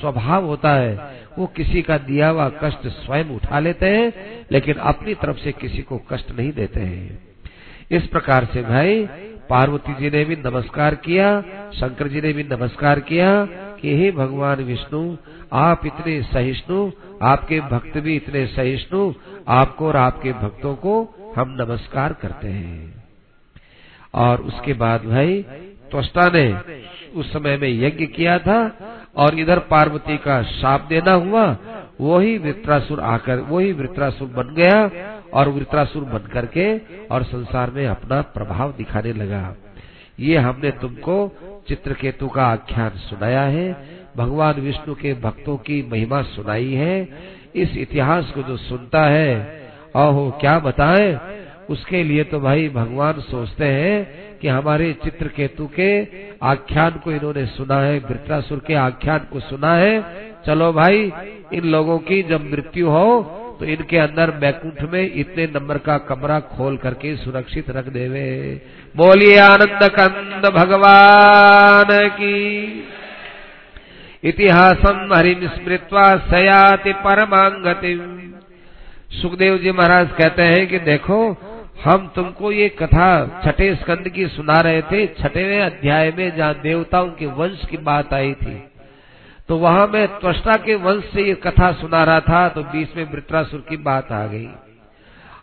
स्वभाव होता है। वो किसी का दिया हुआ कष्ट स्वयं उठा लेते हैं, लेकिन अपनी तरफ़ से किसी को कष्ट नहीं देते हैं। इस प्रकार से भाई, पार्वती जी ने भी नमस्कार किया, शंकर जी ने भी नमस्कार किया कि हे भगवान विष्णु आप इतने सहिष्णु, आपके भक्त भी इतने सहिष्णु, आपको और आपके भक्तों को हम नमस्कार करते हैं। और उसके बाद भाई, त्वष्टा ने उस समय में यज्ञ किया था और इधर पार्वती का शाप देना हुआ, वही वृत्रासुर आकर, वही वृत्रासुर बन गया और वृत्रासुर बन करके और संसार में अपना प्रभाव दिखाने लगा। ये हमने तुमको चित्रकेतु का आख्यान सुनाया है। भगवान विष्णु के भक्तों की महिमा सुनाई है, इस इतिहास को जो सुनता है अहो क्या बताए? उसके लिए तो भाई भगवान सोचते हैं कि हमारे चित्र केतु के आख्यान को इन्होंने सुना है, वृत्रासुर के आख्यान को सुना है। चलो भाई, इन लोगों की जब मृत्यु हो तो इनके अंदर बैकुंठ में इतने नंबर का कमरा खोल करके सुरक्षित रख देवे। बोलिए आनंद कंद भगवान की। इतिहासम हरिम स्मृत्वा सयाति परमांगति सुखदेव जी महाराज कहते हैं कि देखो, हम तुमको ये कथा छठे स्कंद की सुना रहे थे, छठेवें अध्याय में जहाँ देवताओं के वंश की बात आई थी। तो वहाँ मैं त्वष्टा के वंश से ये कथा सुना रहा था तो बीच में वृत्रासुर की बात आ गई।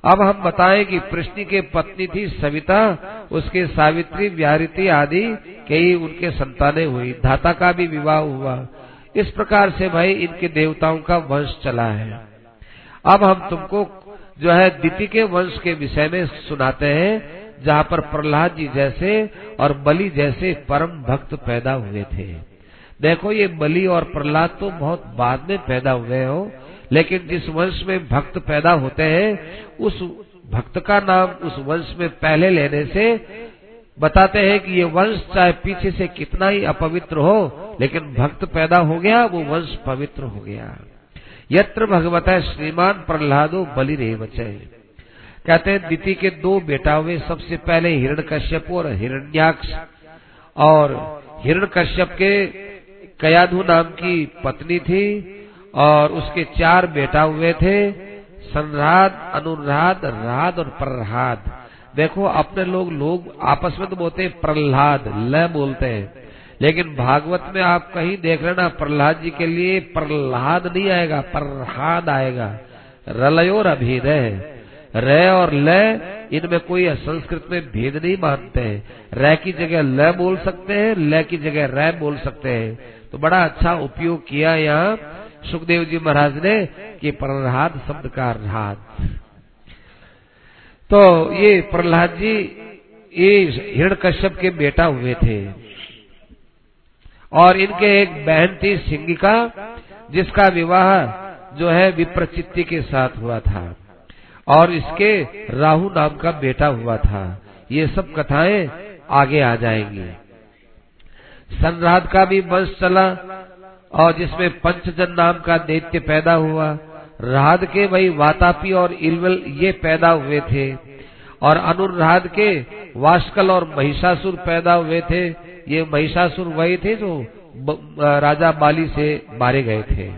अब हम बताएँ कि प्रश्नि के पत्नी थी सविता, उसके सावित्री व्यारिति आदि, कई उनके संतानें हुई। धाता का भी विवाह हुआ। इस प्रकार से भाई इनके देवताओं का वंश चला है। अब हम तुमको जो है दिति के वंश के विषय में सुनाते हैं, जहाँ पर प्रहलाद जी जैसे और बलि जैसे परम भक्त पैदा हुए थे। देखो, ये बलि और प्रहलाद तो बहुत बाद में पैदा हुए हो लेकिन जिस वंश में भक्त पैदा होते हैं, उस भक्त का नाम उस वंश में पहले लेने से बताते हैं कि ये वंश चाहे पीछे से कितना ही अपवित्र हो, लेकिन भक्त पैदा हो गया, वो वंश पवित्र हो गया। यत्र भगवत है श्रीमान प्रहलादो बलि रे बचे कहते हैं, दिति के दो बेटा हुए सबसे पहले हिरण कश्यप और हिरण्याक्ष। और हिरण कश्यप के कयाधु नाम की पत्नी थी और उसके चार बेटा हुए थे संराध अनुराध, राध और प्रहलाद। देखो, अपने लोग लोग आपस में तो बोलते प्रहलाद, ल बोलते हैं। लेकिन भागवत में आप कहीं देख रहे ना प्रहलाद जी के लिए प्रहलाद नहीं आएगा, प्रहलाद आएगा। रलयोर अभेद है। र और ल, इनमें कोई संस्कृत में भेद नहीं मानते हैं। र की जगह ल बोल सकते हैं, ल की जगह र बोल सकते हैं। तो बड़ा अच्छा उपयोग किया यहाँ सुखदेव जी महाराज ने कि प्रहलाद शब्द का राध तो ये प्रहलाद जी, ये हिरण कश्यप के बेटा हुए थे। और इनके एक बहन थी सिंगिका, जिसका विवाह जो है विप्रचित्ति के साथ हुआ था। और इसके राहु नाम का बेटा हुआ था। ये सब कथाएँ आगे आ जाएँगी। संराध का भी वंश चला और जिसमें पंचजन नाम का दैत्य पैदा हुआ राध के वही वातापी और इलवल ये पैदा हुए थे। और अनुराध के वास्कल और महिषासुर पैदा हुए थे। ये महिषासुर वही थे जो राजा बाली से मारे गए थे।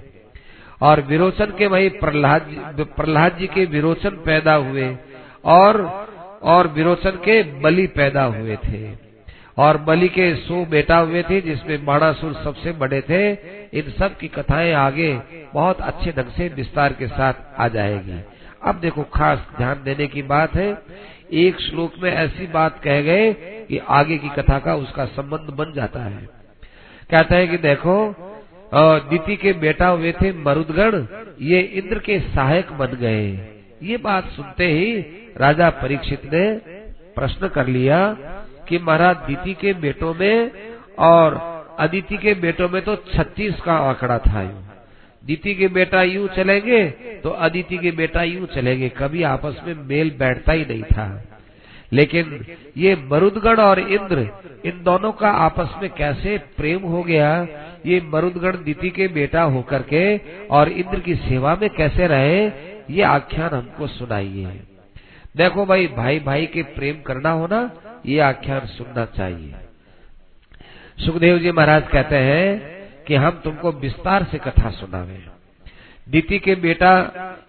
और विरोचन के वही प्रहलाद प्रहलाद जी के विरोचन पैदा हुए और और विरोचन के बलि पैदा हुए थे। और बलि के सो बेटा हुए थे, जिसमें बाणासुर सबसे बड़े थे। इन सब की कथाएँ आगे बहुत अच्छे ढंग से विस्तार के साथ आ जाएगी। अब देखो, खास ध्यान देने की बात है, एक श्लोक में ऐसी बात कह गए कि आगे की कथा का उसका संबंध बन जाता है। कहता है कि देखो दीति के बेटा हुए थे मरुदगण, ये इंद्र के सहायक बन गए। ये बात सुनते ही राजा परीक्षित ने प्रश्न कर लिया कि महाराज दीति के बेटों में और अदिति के बेटों में तो छत्तीस का आंकड़ा था दीति के बेटा यूँ चलेंगे तो अदिति के बेटा यूँ चलेंगे। कभी आपस में मेल बैठता ही नहीं था। लेकिन ये मरुदगण और इंद्र, इन दोनों का आपस में कैसे प्रेम हो गया? ये मरुदगण दीति के बेटा होकर के और इंद्र की सेवा में कैसे रहे? ये आख्यान हमको सुनाइए। देखो भाई भाई भाई के प्रेम करना होना ये आख्यान सुनना चाहिए। सुखदेव जी महाराज कहते हैं कि हम तुमको विस्तार से कथा सुनावे। दीति के बेटा,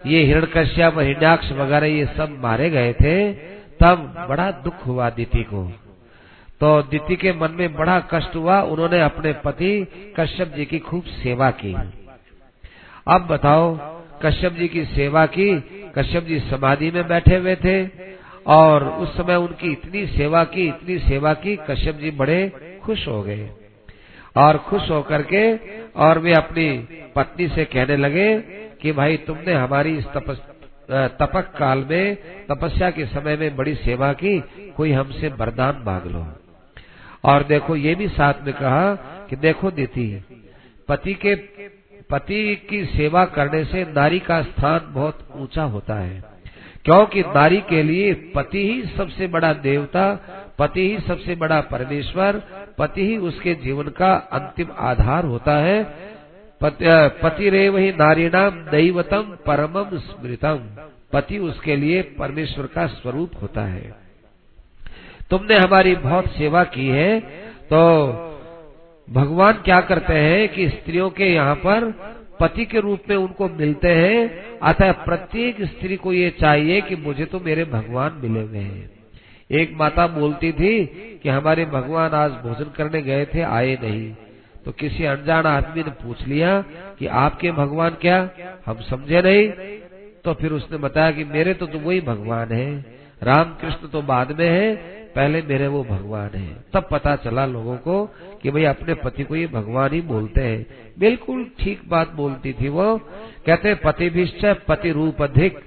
ये हिरण्यकश्यप हिरण्याक्ष वगैरह, ये सब मारे गए थे, तब बड़ा दुख हुआ दीति को। तो दीति के मन में बड़ा कष्ट हुआ, उन्होंने अपने पति कश्यप जी की खूब सेवा की। अब बताओ, कश्यप जी की सेवा की, कश्यप जी समाधि में बैठे हुए थे, और उस समय उनकी इतनी सेवा की, इतनी सेवा की, कश्यप जी बड़े खुश हो गए। और खुश होकर के और वे अपनी पत्नी से कहने लगे कि भाई तुमने हमारी इस तपस तपक काल में, तपस्या के समय में बड़ी सेवा की, कोई हमसे वरदान मांग लो। और देखो, ये भी साथ में कहा कि देखो दीदी, पति के, पति की सेवा करने से नारी का स्थान बहुत ऊँचा होता है। क्योंकि नारी के लिए पति ही सबसे बड़ा देवता, पति ही सबसे बड़ा परमेश्वर पति ही उसके जीवन का अंतिम आधार होता है। पति रे वही नारीणाम दैवतम परमम स्मृतम। पति उसके लिए परमेश्वर का स्वरूप होता है। तुमने हमारी बहुत सेवा की है। तो भगवान क्या करते हैं कि स्त्रियों के यहाँ पर पति के रूप में उनको मिलते हैं। अतः प्रत्येक स्त्री को ये चाहिए कि मुझे तो मेरे भगवान मिले हुए हैं। एक माता बोलती थी कि हमारे भगवान आज भोजन करने गए थे आए नहीं। तो किसी अनजान आदमी ने पूछ लिया कि आपके भगवान क्या? हम समझे नहीं। तो फिर उसने बताया कि मेरे तो, तो वही भगवान है। राम कृष्ण तो बाद में है पहले मेरे वो भगवान है। तब पता चला लोगों को कि भाई अपने पति को ये भगवान ही बोलते हैं। बिल्कुल ठीक बात बोलती थी वो। कहते पति भी पति रूप अधिक।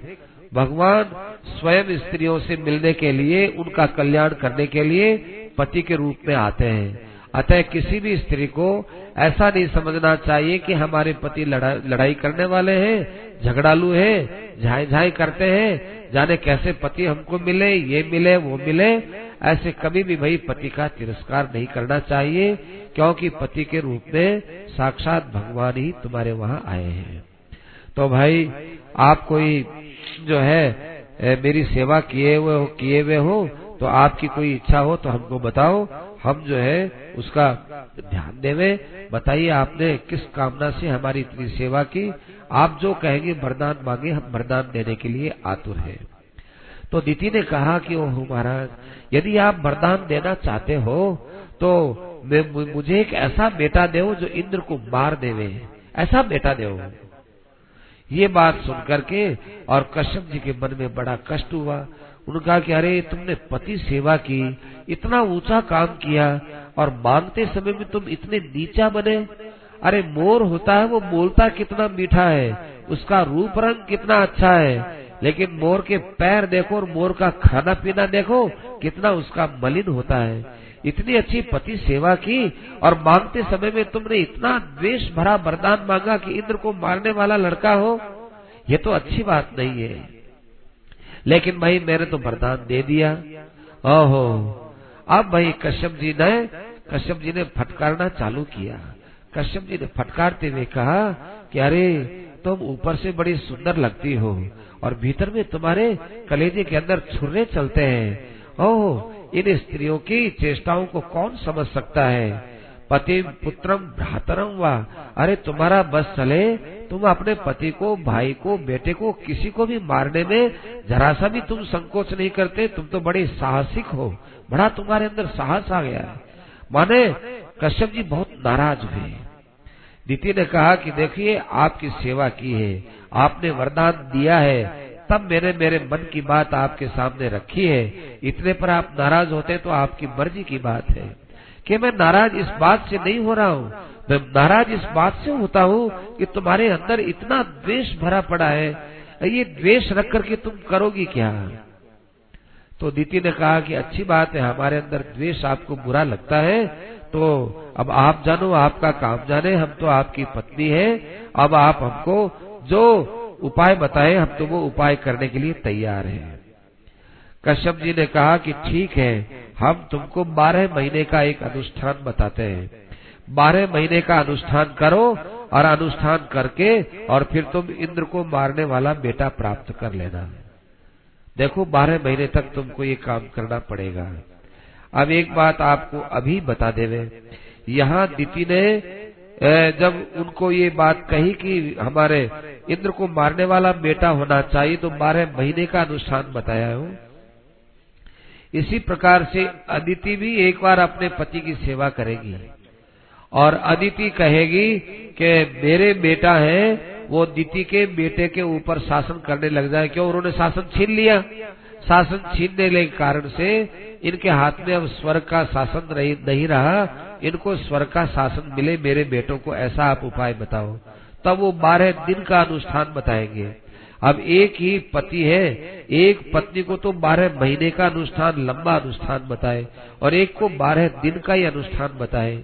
भगवान स्वयं स्त्रियों से मिलने के लिए उनका कल्याण करने के लिए पति के रूप में आते हैं। अतः किसी भी स्त्री को ऐसा नहीं समझना चाहिए कि हमारे पति लड़ा, लड़ाई करने वाले हैं झगड़ालू हैं झाई झाई करते हैं जाने कैसे पति हमको मिले ये मिले वो मिले। ऐसे कभी भी भाई पति का तिरस्कार नहीं करना चाहिए क्योंकि पति के रूप में साक्षात भगवान ही तुम्हारे वहाँ आए हैं। तो भाई आप कोई जो है मेरी सेवा किए हुए किए हुए हो तो आपकी कोई इच्छा हो तो हमको बताओ। हम जो है, उसका ध्यान देवे। बताइए आपने किस कामना से हमारी इतनी सेवा की? आप जो कहेंगे, वरदान मांगे, हम वरदान देने के लिए आतुर हैं। तो दीति ने कहा कि, ओह महाराज, यदि आप वरदान देना चाहते हो तो मुझे एक ऐसा बेटा दो, जो इंद्र को मार देवे। ऐसा बेटा दो। ये बात सुन करके और कश्यप जी के मन में बड़ा कष्ट हुआ। उन्होंने कहा कि अरे, तुमने पति सेवा की, इतना ऊँचा काम किया और मांगते समय में तुम इतने नीचा बने। अरे, मोर होता है वो बोलता कितना मीठा है, उसका रूप रंग कितना अच्छा है। लेकिन मोर के पैर देखो और मोर का खाना पीना देखो, कितना उसका मलिन होता है। इतनी अच्छी पति सेवा की और मांगते समय में तुमने इतना द्वेष भरा वरदान मांगा कि इंद्र को मारने वाला लड़का हो, ये तो अच्छी बात नहीं है। लेकिन भाई, मैंने तो वरदान दे दिया। ओहो, अब भाई कश्यप जी ने, कश्यप जी ने फटकारना चालू किया। कश्यप जी ने फटकारते हुए कहा कि अरे, तुम ऊपर से बड़ी सुंदर लगती हो और भीतर में तुम्हारे कलेजे के अंदर छुरे चलते हैं। ओह इन स्त्रियों की चेष्टाओं को कौन समझ सकता है? पति, पुत्रम, भ्रातरम वा? अरे तुम्हारा बस चले, तुम अपने पति को, भाई को, बेटे को, किसी को भी मारने में जरा सा भी तुम संकोच नहीं करते, तुम तो बड़े साहसिक हो, बड़ा तुम्हारे अंदर साहस आ गया। माने कश्यप जी बहुत नाराज़ हुए। दीति ने कहा कि देखिए, आपकी सेवा की है, आपने वरदान दिया है तब मैंने मेरे मन की बात आपके सामने रखी है। इतने पर आप नाराज़ होते तो आपकी मर्ज़ी की बात है। कि मैं नाराज़ इस बात से नहीं हो रहा हूँ। मैं नाराज़ इस बात से होता हूँ कि तुम्हारे अंदर इतना द्वेष भरा पड़ा है। ये द्वेष रख करके तुम करोगी क्या? तो दीति ने कहा कि अच्छी बात है, हमारे अंदर द्वेष आपको बुरा लगता है। तो अब आप जानो, आपका काम जाने, हम तो आपकी पत्नी है। अब आप हमको जो उपाय बताए, हम तो वो उपाय करने के लिए तैयार हैं। कश्यप जी ने कहा कि ठीक है, हम तुमको बारह महीने का एक अनुष्ठान बताते हैं। बारह महीने का अनुष्ठान करो और अनुष्ठान करके और फिर तुम इंद्र को मारने वाला बेटा प्राप्त कर लेना। देखो, बारह महीने तक तुमको ये काम करना पड़ेगा। अब एक बात आपको अभी बता देवे। यहाँ दीति ने जब उनको ये बात कही कि हमारे इंद्र को मारने वाला बेटा होना चाहिए तो बारह महीने का अनुष्ठान बताया हूँ। इसी प्रकार से अदिति भी एक बार अपने पति की सेवा करेगी। और अदिति कहेगी कि मेरे बेटा है, वो दिति के बेटे के ऊपर शासन करने लग जाए। क्यों? उन्होंने शासन छीन लिया। शासन छीनने के कारण से इनके हाथ में अब स्वर्ग का शासन नहीं रहा। इनको स्वर्ग का शासन मिले, मेरे बेटों को ऐसा आप उपाय बताओ। तब वो बारह दिन का अनुष्ठान बताएँगे। अब एक ही पति है, एक पत्नी को तो बारह महीने का अनुष्ठान, लंबा अनुष्ठान बताए और एक को बारह दिन का ही अनुष्ठान बताए।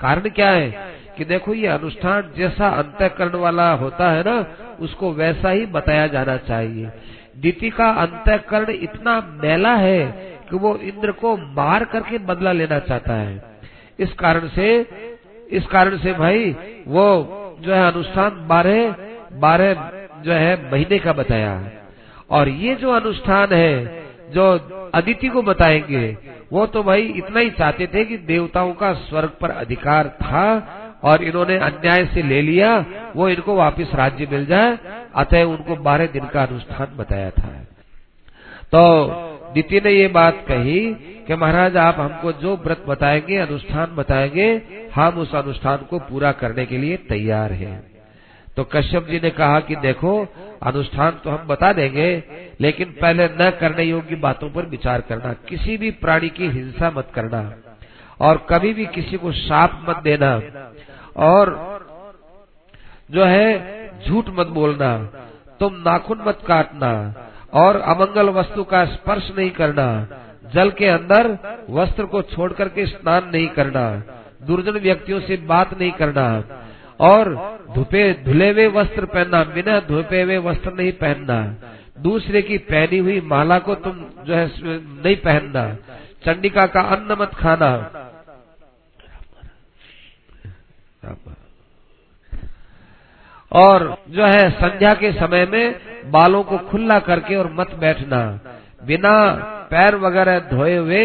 कारण क्या है? कि देखो, ये अनुष्ठान जैसा अंतकरण वाला होता है ना, उसको वैसा ही बताया जाना चाहिए। दीति का अंतकरण इतना मैला है कि वो इंद्र को मार करके बदला लेना चाहता है। इस कारण से, इस कारण से भाई, वो जो है अनुष्ठान बारह बारह जो है महीने का बताया। और ये जो अनुष्ठान है, जो अदिति को बताएँगे, वो तो भाई इतना ही चाहते थे कि देवताओं का स्वर्ग पर अधिकार था और इन्होंने अन्याय से ले लिया, वो इनको वापस राज्य मिल जाए। अतः उनको बारह दिन का अनुष्ठान बताया था। तो दिति ने ये बात कही कि महाराज, आप हमको जो व्रत बताएँगे, अनुष्ठान बताएँगे, हम उस अनुष्ठान को पूरा करने के लिए तैयार हैं। तो कश्यप जी ने कहा कि देखो, अनुष्ठान तो हम बता देंगे, लेकिन पहले न करने योग्य बातों पर विचार करना, किसी भी प्राणी की हिंसा मत करना, और कभी भी किसी को शाप मत देना, और जो है, झूठ मत बोलना, तुम नाखून मत काटना और अमंगल वस्तु का स्पर्श नहीं करना, जल के अंदर वस्त्र को छोड़ करके स्नान नहीं करना, दुर्जन व्यक्तियों से बात नहीं करना, और धुपे, धुले हुए वस्त्र पहनना, बिना धुपे हुए वस्त्र नहीं पहनना, दूसरे की पहनी हुई माला को तुम जो है नहीं पहनना, चंडिका का अन्न मत खाना। और जो है संध्या के समय में बालों को खुला करके और मत बैठना। बिना पैर वगैरह धोए हुए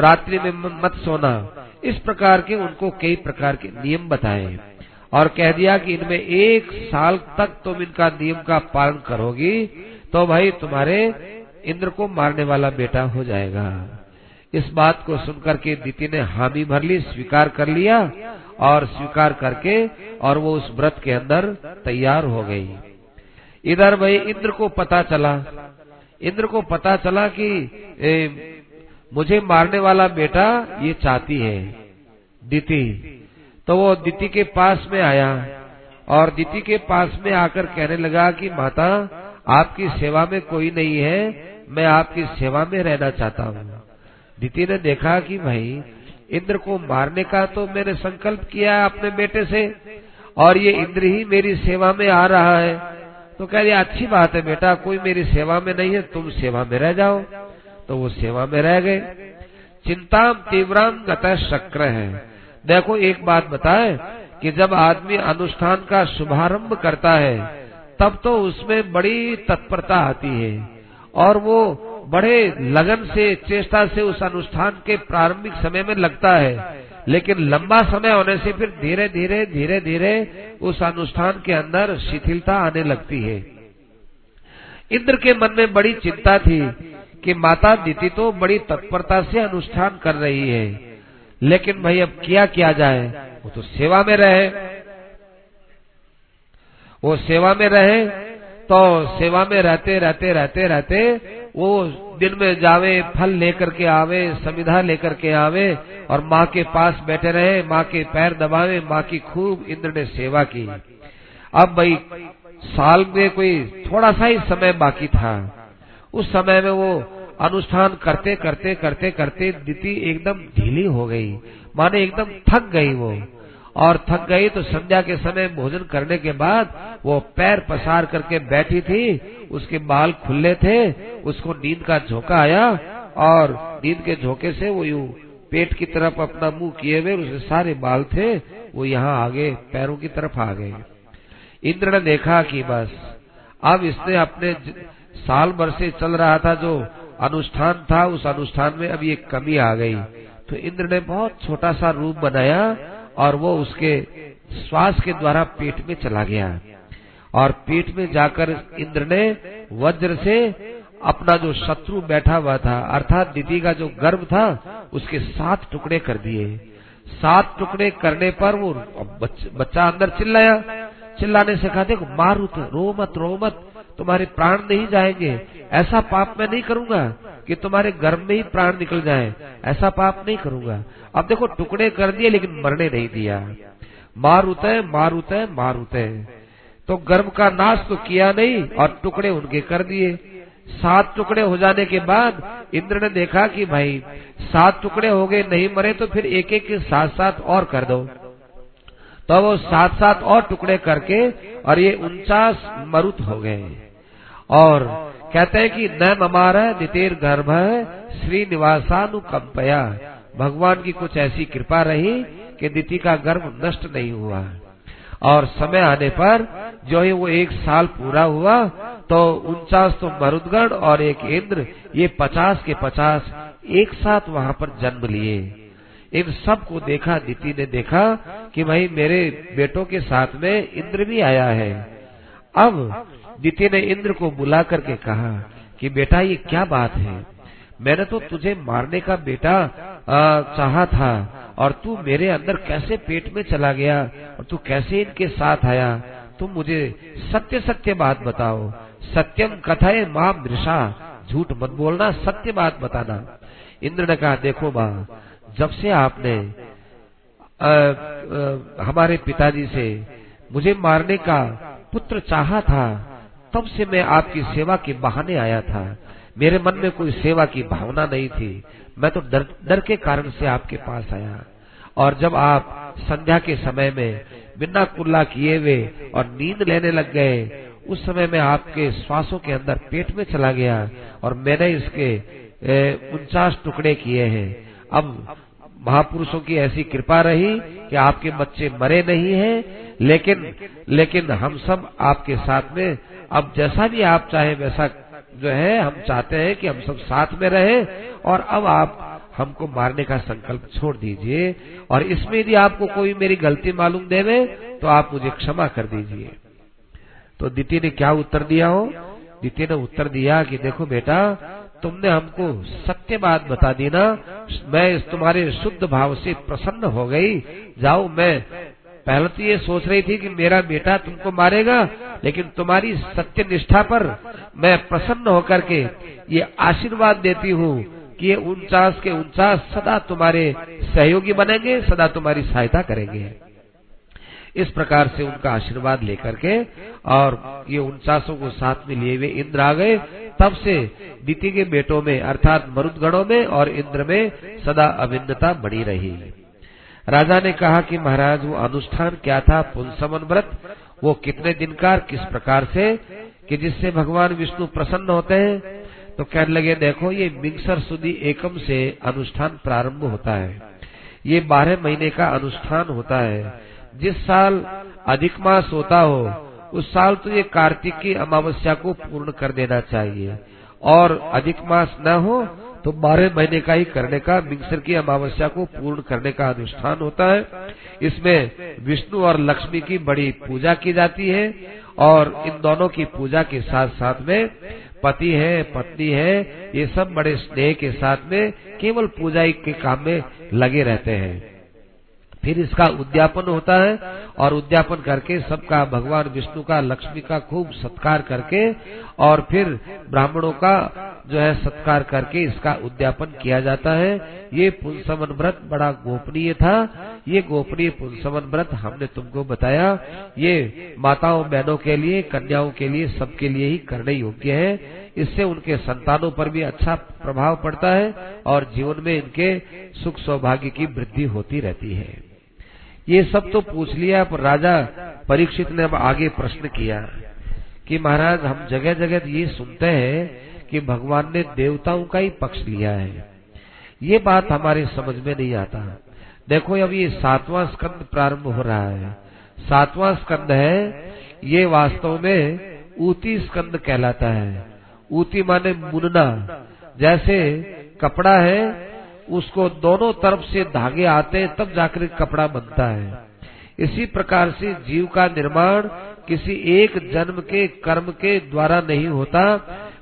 रात्रि में, मत सोना। इस प्रकार के उनको कई प्रकार के नियम बताए। और कह दिया कि इनमें एक साल तक तुम इनका नियम का पालन करोगी तो भाई तुम्हारे इंद्र को मारने वाला बेटा हो जाएगा। इस बात को सुनकर के दीति ने हामी भर ली, स्वीकार कर लिया और स्वीकार करके और वो उस व्रत के अंदर तैयार हो गई। इधर भाई इंद्र को पता चला। इंद्र को पता चला कि ए, मुझे मारने वाला बेटा ये चाहती है दीति। तो वो दीति के पास में आया और दीति के पास में आकर कहने लगा कि माता आपकी सेवा में कोई नहीं है मैं आपकी सेवा में रहना चाहता हूँ। दीति ने देखा कि भाई इंद्र को मारने का तो मैंने संकल्प किया है अपने बेटे से, और ये इंद्र ही मेरी सेवा में आ रहा है। तो कह दिया अच्छी बात है बेटा, कोई मेरी सेवा में नहीं है, तुम सेवा में रह जाओ। तो वो सेवा में रह गए। चिंता तीव्राम गत शक्र है। देखो, एक बात बताए कि जब आदमी अनुष्ठान का शुभारंभ करता है, तब तो उसमें बड़ी तत्परता आती है, और वो बड़े लगन से, चेष्टा से उस अनुष्ठान के प्रारंभिक समय में लगता है। लेकिन लंबा समय होने से फिर धीरे धीरे धीरे धीरे उस अनुष्ठान के अंदर शिथिलता आने लगती है। इंद्र के मन में बड़ी चिंता थी कि माता दीति तो बड़ी तत्परता से अनुष्ठान कर रही है। लेकिन भाई, अब क्या किया जाए? वो तो सेवा में रहे। वो सेवा में रहे तो सेवा में रहते रहते रहते रहते, वो दिन में जावे, फल लेकर के आवे संविधा लेकर के आवे और माँ के पास बैठे रहे, माँ के पैर दबावे, माँ की खूब इंद्र ने सेवा की। अब भाई, साल में कोई थोड़ा सा ही समय बाकी था। उस समय में वो अनुष्ठान करते करते करते करते, दीति एकदम ढीली हो गई। माने एकदम थक गई वो। और थक गई तो संध्या के समय भोजन करने के बाद वो पैर पसार करके बैठी थी, उसके बाल खुले थे, उसको नींद का झोंका आया और नींद के झोंके से वो यू पेट की तरफ़ अपना मुँह किए हुए उसके सारे बाल थे, वो यहाँ आगे पैरों की तरफ़ आ गए। इंद्र ने देखा कि बस, अब इसने अपने साल भर से चल रहा था जो अनुष्ठान था, उस अनुष्ठान में अब ये कमी आ गई। तो इंद्र ने बहुत छोटा सा रूप बनाया और वो उसके श्वास के द्वारा पेट में चला गया। और पेट में जाकर इंद्र ने वज्र से अपना जो शत्रु बैठा हुआ था अर्थात दीदी का जो गर्भ था उसके सात टुकड़े कर दिए। सात टुकड़े करने पर वो बच, बच्चा अंदर चिल्लाया। चिल्लाने से कहा देखो मारुत रो मत रो मत तुम्हारे प्राण नहीं जाएँगे। ऐसा पाप मैं नहीं करूँगा। कि तुम्हारे गर्भ में ही प्राण निकल जाए। ऐसा पाप नहीं करूँगा। अब देखो, टुकड़े कर दिए, लेकिन मरने नहीं दिया। मारुत है, मारुत मारुत तो गर्भ का नाश तो किया नहीं, और टुकड़े उनके कर दिए। सात टुकड़े हो जाने के बाद इंद्र ने देखा कि भाई, सात टुकड़े हो गए, नहीं मरे तो फिर एक एक के साथ साथ और कर दो। तो वो सात सात और टुकड़े करके, और ये उनचास मरुत हो गए। और कहते हैं कि न ममार दितेर गर्भ श्री निवासानुकंपया भगवान की कुछ ऐसी कृपा रही कि दिति का गर्भ नष्ट नहीं हुआ। और समय आने पर जो ही वो एक साल पूरा हुआ तो उनचास तो मरुदगढ़ और एक इंद्र, ये पचास के पचास एक साथ वहाँ पर जन्म लिए। इन सबको देखा दीति ने देखा कि भाई मेरे बेटों के साथ में इंद्र भी आया है। अब दीति ने इंद्र को बुला करके कहा कि बेटा ये क्या बात है? मैंने तो तुझे मारने का बेटा चाहा था और तू मेरे अंदर कैसे पेट में चला गया और तू कैसे इनके साथ आया? तुम मुझे सत्य सत्य बात बताओ। सत्यम कथाए माँ मृषा झूठ मत बोलना सत्य बात बताना। इंद्र ने कहा देखो माँ जब से आपने आ, आ, हमारे पिताजी से मुझे मारने का पुत्र चाहा था तब से मैं आपकी सेवा के बहाने आया था। मेरे मन में कोई सेवा की भावना नहीं थी। मैं तो डर डर के कारण से आपके पास आया। और जब आप संध्या के समय में बिना कुल्ला किए हुए और नींद लेने लग गए, उस समय में आपके श्वासों के अंदर पेट में चला गया और मैंने इसके उनचास टुकड़े किए हैं। अब महापुरुषों की ऐसी कृपा रही कि आपके बच्चे मरे नहीं हैं, लेकिन लेकिन हम सब आपके साथ में अब जैसा भी आप चाहे, वैसा जो है, हम चाहते हैं कि हम सब साथ में रहे, और अब आप हमको मारने का संकल्प छोड़ दीजिए, और इसमें यदि आपको कोई मेरी गलती मालूम देवे तो आप मुझे क्षमा कर दीजिए। तो दीति ने क्या उत्तर दिया हो? दीति ने उत्तर दिया कि देखो बेटा, तुमने हमको सत्य बात बता दी ना, मैं तुम्हारे शुद्ध भाव से प्रसन्न हो गई, जाओ मैं पहले तो ये सोच रही थी कि मेरा बेटा तुमको मारेगा, लेकिन तुम्हारी सत्य निष्ठा पर मैं प्रसन्न होकर के ये आशीर्वाद देती हूँ कि ये उनचास के उनचास सदा तुम्हारे सहयोगी बनेंगे, सदा तुम्हारी सहायता करेंगे। इस प्रकार से उनका आशीर्वाद लेकर के और ये उनचासों को साथ में लिए हुए इंद्र आ गए। तब से दीति के बेटों में, अर्थात मरुदगणों में और इंद्र में सदा अभिन्नता बड़ी रही। राजा ने कहा कि महाराज, वो अनुष्ठान क्या था? पुंसमन व्रत वो कितने दिन का किस प्रकार से? कि जिससे भगवान विष्णु प्रसन्न होते हैं। तो कहने लगे, देखो, ये मिंगसर सुदी एकम से अनुष्ठान प्रारंभ होता है। ये बारह महीने का अनुष्ठान होता है। जिस साल अधिक मास होता हो, उस साल तो ये कार्तिक की अमावस्या को पूर्ण कर देना चाहिए। और अधिक मास न हो तो बारह महीने का ही करने का, मिक्सर की अमावस्या को पूर्ण करने का अनुष्ठान होता है। इसमें विष्णु और लक्ष्मी की बड़ी पूजा की जाती है और इन दोनों की पूजा के साथ साथ में पति है, पत्नी है, ये सब बड़े स्नेह के साथ में केवल पूजा के काम में लगे रहते हैं। फिर इसका उद्यापन होता है और उद्यापन करके सबका, भगवान विष्णु का, लक्ष्मी का खूब सत्कार करके और फिर ब्राह्मणों का जो है सत्कार करके इसका उद्यापन किया जाता है। ये पुंसमन व्रत बड़ा गोपनीय था। ये गोपनीय पुंसमन व्रत हमने तुमको बताया। ये माताओं, बहनों के लिए, कन्याओं के लिए, सबके लिए ही करने योग्य है। इससे उनके संतानों पर भी अच्छा प्रभाव पड़ता है और जीवन में इनके सुख सौभाग्य की वृद्धि होती रहती है। ये सब तो पूछ लिया, पर राजा परीक्षित ने अब आगे प्रश्न किया कि महाराज, हम जगह जगह ये सुनते हैं कि भगवान ने देवताओं का ही पक्ष लिया है। ये बात हमारे समझ में नहीं आता। देखो, अब ये सातवां स्कंद प्रारंभ हो रहा है। सातवां स्कंद है, ये वास्तव में ऊती स्कंद कहलाता है। ऊती माने मुनना। जैसे कपड़ा है उसको दोनों तरफ़ से धागे आते हैं, तब जाकर कपड़ा बनता है। इसी प्रकार से जीव का निर्माण किसी एक जन्म के कर्म के द्वारा नहीं होता।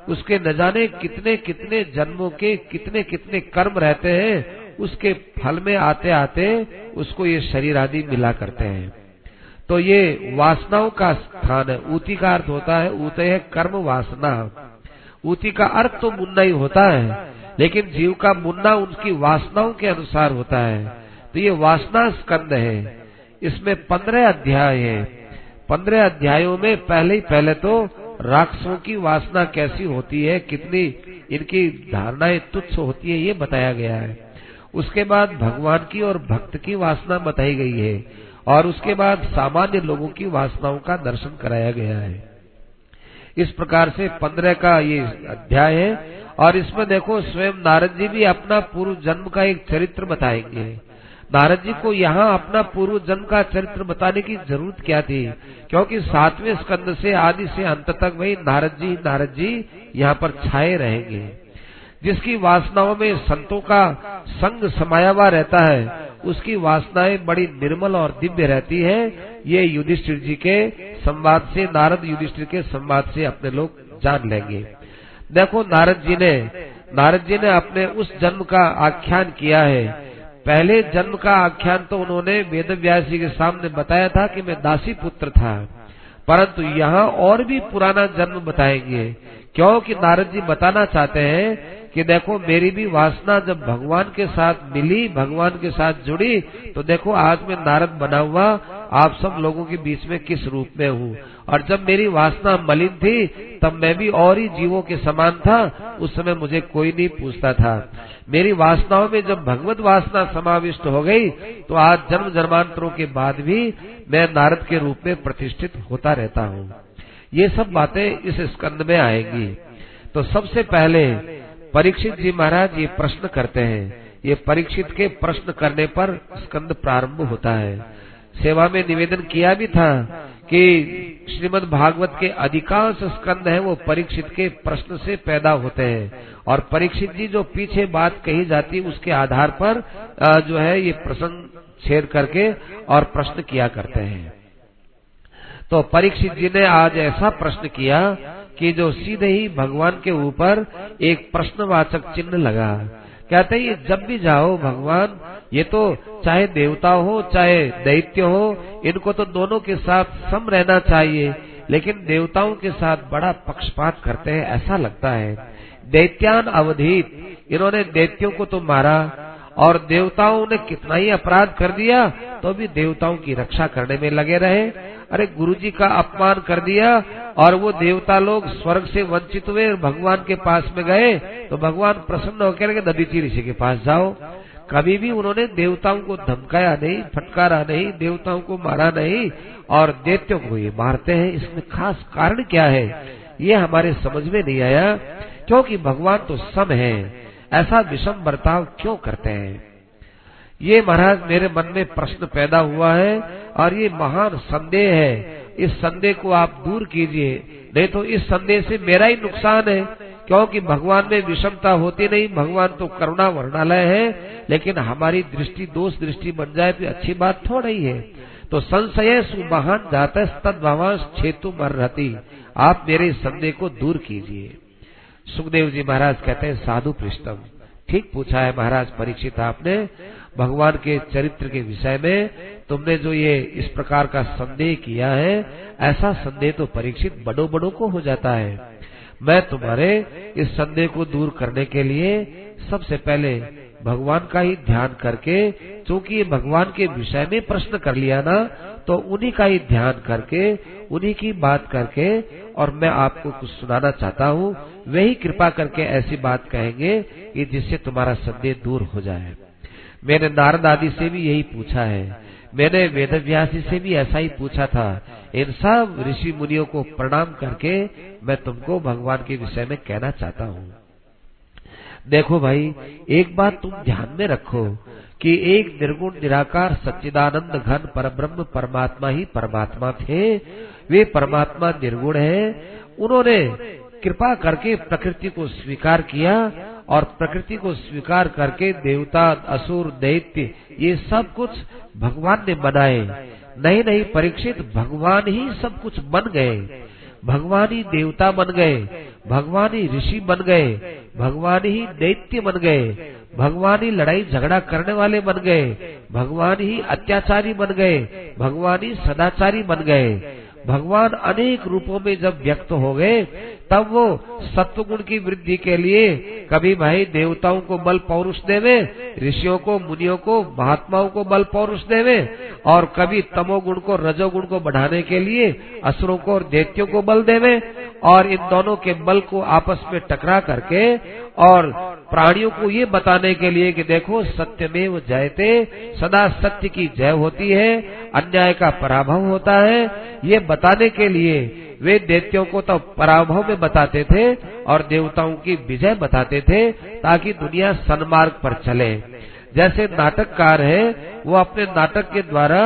उसके न जाने कितने कितने जन्मों के कितने कितने कर्म रहते हैं, उसके फल में आते आते उसको ये शरीर आदि मिला करते हैं। तो ये वासनाओं का स्थान है। ऊती का अर्थ होता है, ऊते है कर्म वासना। ऊती का अर्थ तो मुन्ना ही होता है। लेकिन जीव का मुन्ना उनकी वासनाओं के अनुसार होता है। तो ये वासना स्कंद है। इसमें पंद्रह अध्याय है। पंद्रह अध्यायों में पहले ही पहले तो राक्षसों की वासना कैसी होती है, कितनी इनकी धारणाएँ तुच्छ होती है, ये बताया गया है। उसके बाद भगवान की और भक्त की वासना बताई गई है और उसके बाद सामान्य लोगों की वासनाओं का दर्शन कराया गया है। इस प्रकार से पंद्रह का ये अध्याय है। और इसमें देखो, स्वयं नारद जी भी अपना पूर्व जन्म का एक चरित्र बताएँगे। नारद जी को यहाँ अपना पूर्व जन्म का चरित्र बताने की ज़रूरत क्या थी? क्योंकि सातवें स्कंद से आदि से अंत तक वही नारद जी नारद जी यहाँ पर छाए रहेंगे। जिसकी वासनाओं में संतों का संग समाया हुआ रहता है उसकी वासनाएँ बड़ी निर्मल और दिव्य रहती है। ये युधिष्ठिर जी के संवाद से, नारद युधिष्ठिर के संवाद से अपने लोग जान लेंगे। देखो, नारद जी ने, नारद जी ने अपने उस जन्म का आख्यान किया है। पहले जन्म का आख्यान तो उन्होंने वेद व्यास जी के सामने बताया था कि मैं दासी पुत्र था। परंतु यहाँ और भी पुराना जन्म बताएँगे। क्योंकि नारद जी बताना चाहते हैं कि देखो, मेरी भी वासना जब भगवान के साथ मिली, भगवान के साथ जुड़ी तो देखो, आज मैं नारद बना हुआ, आप सब लोगों के बीच में किस रूप में हूँ? और जब मेरी वासना मलिन थी, तब मैं भी और ही जीवों के समान था, उस समय मुझे कोई नहीं पूछता था। मेरी वासनाओं में जब भगवत वासना समाविष्ट हो गई तो आज जन्म जन्मांतरों के बाद भी मैं नारद के रूप में प्रतिष्ठित होता रहता हूँ। ये सब बातें इस स्कंद में आएँगी। तो सबसे पहले परीक्षित जी महाराज ये प्रश्न करते हैं। ये परीक्षित के प्रश्न करने पर स्कंद प्रारंभ होता है। सेवा में निवेदन किया भी था कि श्रीमद् भागवत के अधिकांश स्कंद हैं वो परीक्षित के प्रश्न से पैदा होते हैं। और परीक्षित जी जो पीछे बात कही जाती उसके आधार पर जो है ये प्रसंग छेद करके और प्रश्न किया करते हैं। तो परीक्षित जी ने आज ऐसा प्रश्न किया कि जो सीधे ही भगवान के ऊपर एक प्रश्नवाचक चिन्ह लगा। कहते हैं, जब भी जाओ भगवान, ये तो चाहे देवता हो, चाहे दैत्य हो, इनको तो दोनों के साथ सम रहना चाहिए, लेकिन देवताओं के साथ बड़ा पक्षपात करते हैं, ऐसा लगता है। दैत्यान अवधित, इन्होंने दैत्यों को तो मारा और देवताओं ने कितना ही अपराध कर दिया तो भी देवताओं की रक्षा करने में लगे रहे। अरे गुरु जी का अपमान कर दिया और वो देवता लोग स्वर्ग से वंचित हुए भगवान के पास में गए तो भगवान प्रसन्न होकर के ददीची ऋषि के पास जाओ। कभी भी उन्होंने देवताओं को धमकाया नहीं, फटकारा नहीं, देवताओं को मारा नहीं और दैत्यों को ये मारते हैं। इसमें खास कारण क्या है, ये हमारे समझ में नहीं आया, क्योंकि भगवान तो सम है। ऐसा विषम बर्ताव क्यों करते हैं? ये महाराज मेरे मन में प्रश्न पैदा हुआ है और ये महान संदेह है। इस संदेह को आप दूर कीजिए। नहीं तो इस संदेह से मेरा ही नुकसान है, क्योंकि भगवान में विषमता होती नहीं। भगवान तो करुणा वर्णालय है, लेकिन हमारी दृष्टि, दोष दृष्टि बन जाए तो अच्छी बात थोड़ा ही। तो संशय सुमहान जाता तद भवान छेतु मर रहती आप मेरे संदेह को दूर कीजिए। सुखदेव जी महाराज कहते हैं, साधु पृष्ठम। ठीक पूछा है महाराज परीक्षित आपने, भगवान के चरित्र के विषय में तुमने जो ये इस प्रकार का संदेह किया है, ऐसा संदेह तो परीक्षित बड़ो बड़ो को हो जाता है। मैं तुम्हारे इस संदेह को दूर करने के लिए सबसे पहले भगवान का ही ध्यान करके क्योंकि ये भगवान के विषय में प्रश्न कर लिया ना तो उन्हीं का ही ध्यान करके, उन्हीं की बात करके और मैं आपको कुछ सुनाना चाहता हूँ वही कृपा करके ऐसी बात कहेंगे कि जिससे तुम्हारा संदेह दूर हो जाए। मैंने नारद आदि से भी यही पूछा है। मैंने वेद से भी ऐसा ही पूछा था। इन सब ऋषि मुनियों को प्रणाम करके मैं तुमको भगवान के विषय में कहना चाहता हूँ। देखो भाई, एक बात तुम ध्यान में रखो कि एक निर्गुण, निराकार, सच्चिदानंद, घन पर ब्रह्म परमात्मा ही परमात्मा थे। वे परमात्मा निर्गुण है। उन्होंने कृपा करके प्रकृति को स्वीकार किया और प्रकृति को स्वीकार करके देवता, असुर, दैत्य, ये सब कुछ भगवान ने बनाए। नहीं नहीं परीक्षित भगवान ही सब कुछ बन गए। भगवान ही देवता बन गए। भगवान ही ऋषि बन गए। भगवान ही दैत्य बन गए। भगवान ही लड़ाई झगड़ा करने वाले बन गए। भगवान ही अत्याचारी बन गए। भगवान ही सदाचारी बन गए। भगवान अनेक रूपों में जब व्यक्त हो गए, तब वो सत्वगुण की वृद्धि के लिए कभी भाई देवताओं को बल पौरुष देवे, ऋषियों को, मुनियों को, महात्माओं को बल पौरुष देवे, और कभी तमोगुण को, रजोगुण को बढ़ाने के लिए असुरों को और दैत्यों को बल देवे, और इन दोनों के बल को आपस में टकरा करके और प्राणियों को ये बताने के लिए कि देखो सत्य में वो जयते, सदा सत्य की जय होती है, अन्याय का पराभव होता है। ये बताने के लिए वे दैत्यों को तो पराभव में बताते थे और देवताओं की विजय बताते थे ताकि दुनिया सन्मार्ग पर चले। जैसे नाटककार है, वो अपने नाटक के द्वारा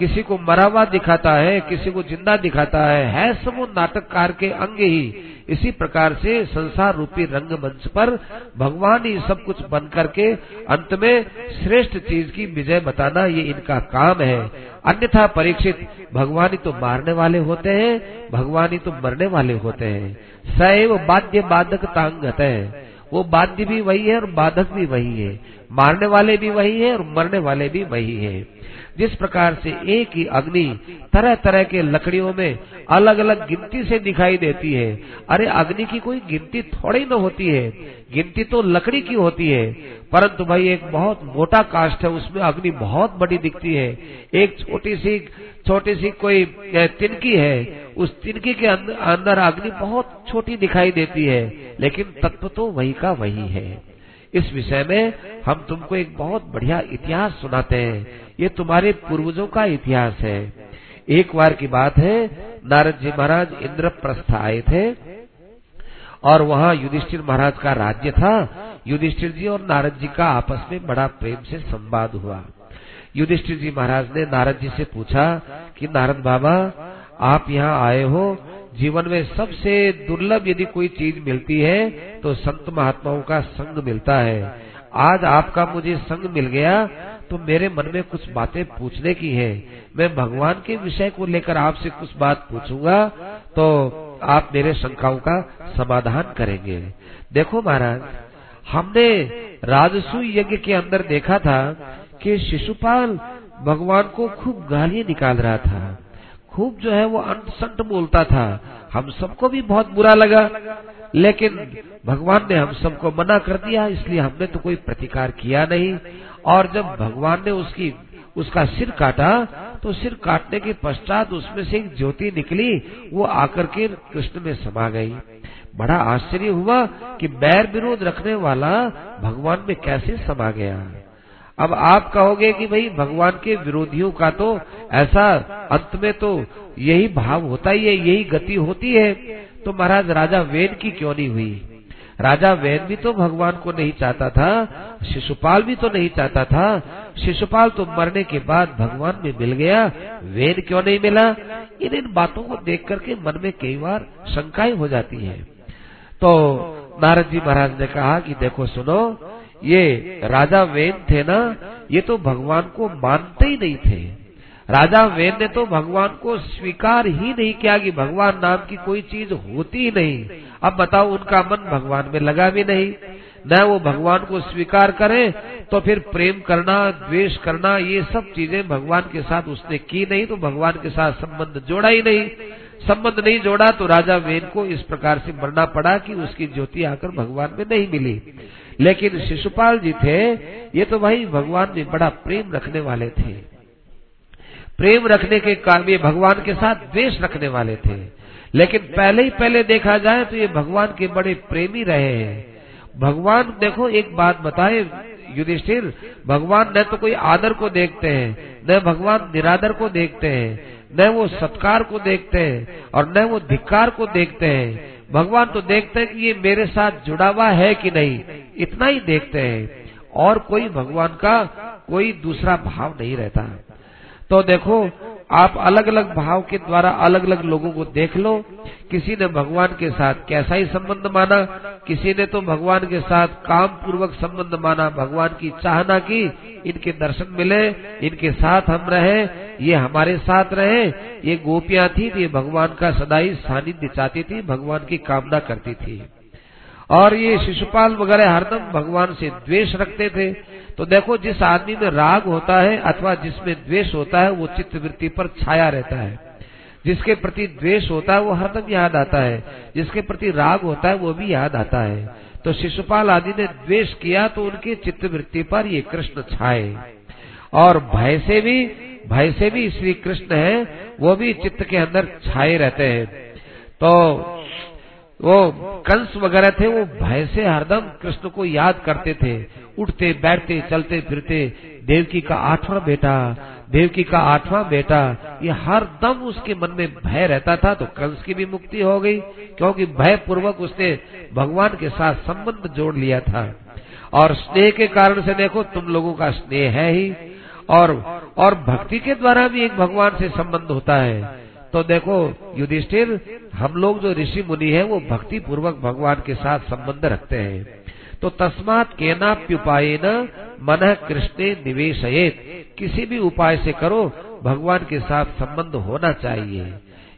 किसी को मरा हुआ दिखाता है, किसी को ज़िंदा दिखाता है है सब नाटककार के अंग ही। इसी प्रकार से संसार रूपी रंगमंच पर भगवान ही सब कुछ बन करके अंत में श्रेष्ठ चीज़ की विजय बताना ये इनका काम है। अन्यथा परीक्षित, भगवान ही तो मारने वाले होते हैं, भगवान ही तो मरने वाले होते हैं। सैव बाध्य बाधक तांगत। है वो बाध्य भी वही है और बाधक भी वही है। मारने वाले भी वही है और मरने वाले भी वही है। जिस प्रकार से एक ही अग्नि तरह तरह के लकड़ियों में अलग अलग गिनती से दिखाई देती है, अरे अग्नि की कोई गिनती थोड़ी न होती है, गिनती तो लकड़ी की होती है, परंतु भाई एक बहुत मोटा कास्ट है, उसमें अग्नि बहुत बड़ी दिखती है। एक छोटी सी छोटी सी कोई तिनकी है, उस तिनकी के अंदर अग्नि बहुत छोटी दिखाई देती है, लेकिन तत्व तो वही का वही है। इस विषय में हम तुमको एक बहुत बढ़िया इतिहास सुनाते हैं। ये तुम्हारे पूर्वजों का इतिहास है। एक बार की बात है, नारद जी महाराज इंद्रप्रस्थ आए थे और वहाँ युधिष्ठिर महाराज का राज्य था। युधिष्ठिर जी और नारद जी का आपस में बड़ा प्रेम से संवाद हुआ। युधिष्ठिर जी महाराज ने नारद जी से पूछा कि, नारद बाबा, आप यहाँ आए हो जीवन में सबसे दुर्लभ यदि कोई चीज़ मिलती है तो संत महात्माओं का संग मिलता है। आज आपका मुझे संग मिल गया तो मेरे मन में कुछ बातें पूछने की है। मैं भगवान के विषय को लेकर आपसे कुछ बात पूछूँगा तो आप मेरे शंकाओं का समाधान करेंगे। देखो महाराज, हमने राजसु यज्ञ के अंदर देखा था कि शिशुपाल भगवान को खूब गालियाँ निकाल रहा था। खूब जो है वो अंत संत बोलता था। हम सबको भी बहुत बुरा लगा। लेकिन भगवान ने हम सबको मना कर दिया, इसलिए हमने तो कोई प्रतिकार किया नहीं। और जब भगवान ने उसकी, उसका सिर काटा तो सिर काटने के पश्चात उसमें से एक ज्योति निकली, वो आकर के कृष्ण में समा गई। बड़ा आश्चर्य हुआ कि बैर विरोध रखने वाला भगवान में कैसे समा गया। अब आप कहोगे कि भाई भगवान के विरोधियों का तो ऐसा अंत में तो यही भाव होता ही है, यही गति होती है। तो महाराज, राजा वेद की क्यों नहीं हुई? राजा वेद भी तो भगवान को नहीं चाहता था, शिशुपाल भी तो नहीं चाहता था। शिशुपाल तो मरने के बाद भगवान में मिल गया, वेद क्यों नहीं मिला? इन इन बातों को देख करके मन में कई बार शंकाएँ हो जाती है। तो नारद जी महाराज ने कहा कि देखो सुनो ये राजा वेन थे ना, ये तो भगवान को मानते ही नहीं थे। राजा वेन ने तो भगवान को स्वीकार ही नहीं किया कि भगवान नाम की कोई चीज़ होती ही नहीं। अब बताओ, उनका मन भगवान में लगा भी नहीं। न वो भगवान को स्वीकार करे तो फिर प्रेम करना, द्वेष करना, ये सब चीज़ें भगवान के साथ उसने की नहीं तो भगवान के साथ संबंध जोड़ा ही नहीं। संबंध नहीं जोड़ा तो राजा वेन को इस प्रकार से मरना पड़ा कि उसकी ज्योति आकर भगवान में नहीं मिली। लेकिन शिशुपाल जी थे, ये तो भाई भगवान में बड़ा प्रेम रखने वाले थे। प्रेम रखने के कारण ये भगवान के साथ द्वेष रखने वाले थे। लेकिन पहले ही पहले देखा जाए तो ये भगवान के बड़े प्रेमी रहे हैं। भगवान देखो, एक बात बताए, युधिष्ठिर, भगवान न तो कोई आदर को देखते हैं, न भगवान निरादर को देखते हैं, न वो सत्कार को देखते हैं, और न वो धिक्कार को देखते हैं। भगवान तो देखते हैं कि ये मेरे साथ जुड़ा हुआ है कि नहीं। इतना ही देखते हैं। और कोई भगवान का कोई दूसरा भाव नहीं रहता। तो देखो आप अलग अलग भाव के द्वारा अलग अलग लोगों को देख लो। किसी ने भगवान के साथ कैसा ही संबंध माना, किसी ने तो भगवान के साथ काम पूर्वक संबंध माना, भगवान की चाहना की, इनके दर्शन मिले, इनके साथ हम रहे, ये हमारे साथ रहे, ये गोपियाँ थी, ये भगवान का सदाई सानिध्य चाहती थी, भगवान की कामना करती थी। और ये शिशुपाल वगैरह हरदम भगवान से द्वेष रखते थे। तो देखो, जिस आदमी में राग होता है अथवा जिसमें द्वेष होता है, वो चित्त वृत्ति पर छाया रहता है। जिसके प्रति द्वेष होता है, वो हरदम याद आता है। जिसके प्रति राग होता है, वो भी याद आता है। तो शिशुपाल आदि ने द्वेष किया तो उनके चित्त वृत्ति पर ये कृष्ण छाए। और भय से भी, भय से भी श्री कृष्ण है, वो भी चित्त के अंदर छाए रहते हैं। तो वो कंस वगैरह थे, वो भय से हरदम कृष्ण को याद करते थे। उठते, बैठते, चलते, फिरते, देवकी का आठवां बेटा, देवकी का आठवां बेटा, ये हर दम उसके मन में भय रहता था तो कंस की भी मुक्ति हो गई, क्योंकि भय पूर्वक उसने भगवान के साथ संबंध जोड़ लिया था। और स्नेह के कारण से देखो, तुम लोगों का स्नेह है ही, और और भक्ति के द्वारा भी एक भगवान से संबंध होता है। तो देखो, युधिष्ठिर, हम लोग जो ऋषि मुनि है, वो भक्ति पूर्वक भगवान के साथ संबंध रखते हैं। तो तस्मात के नाप्युपाय न मन कृष्ण निवेश किसी भी उपाय से करो, भगवान के साथ संबंध होना चाहिए।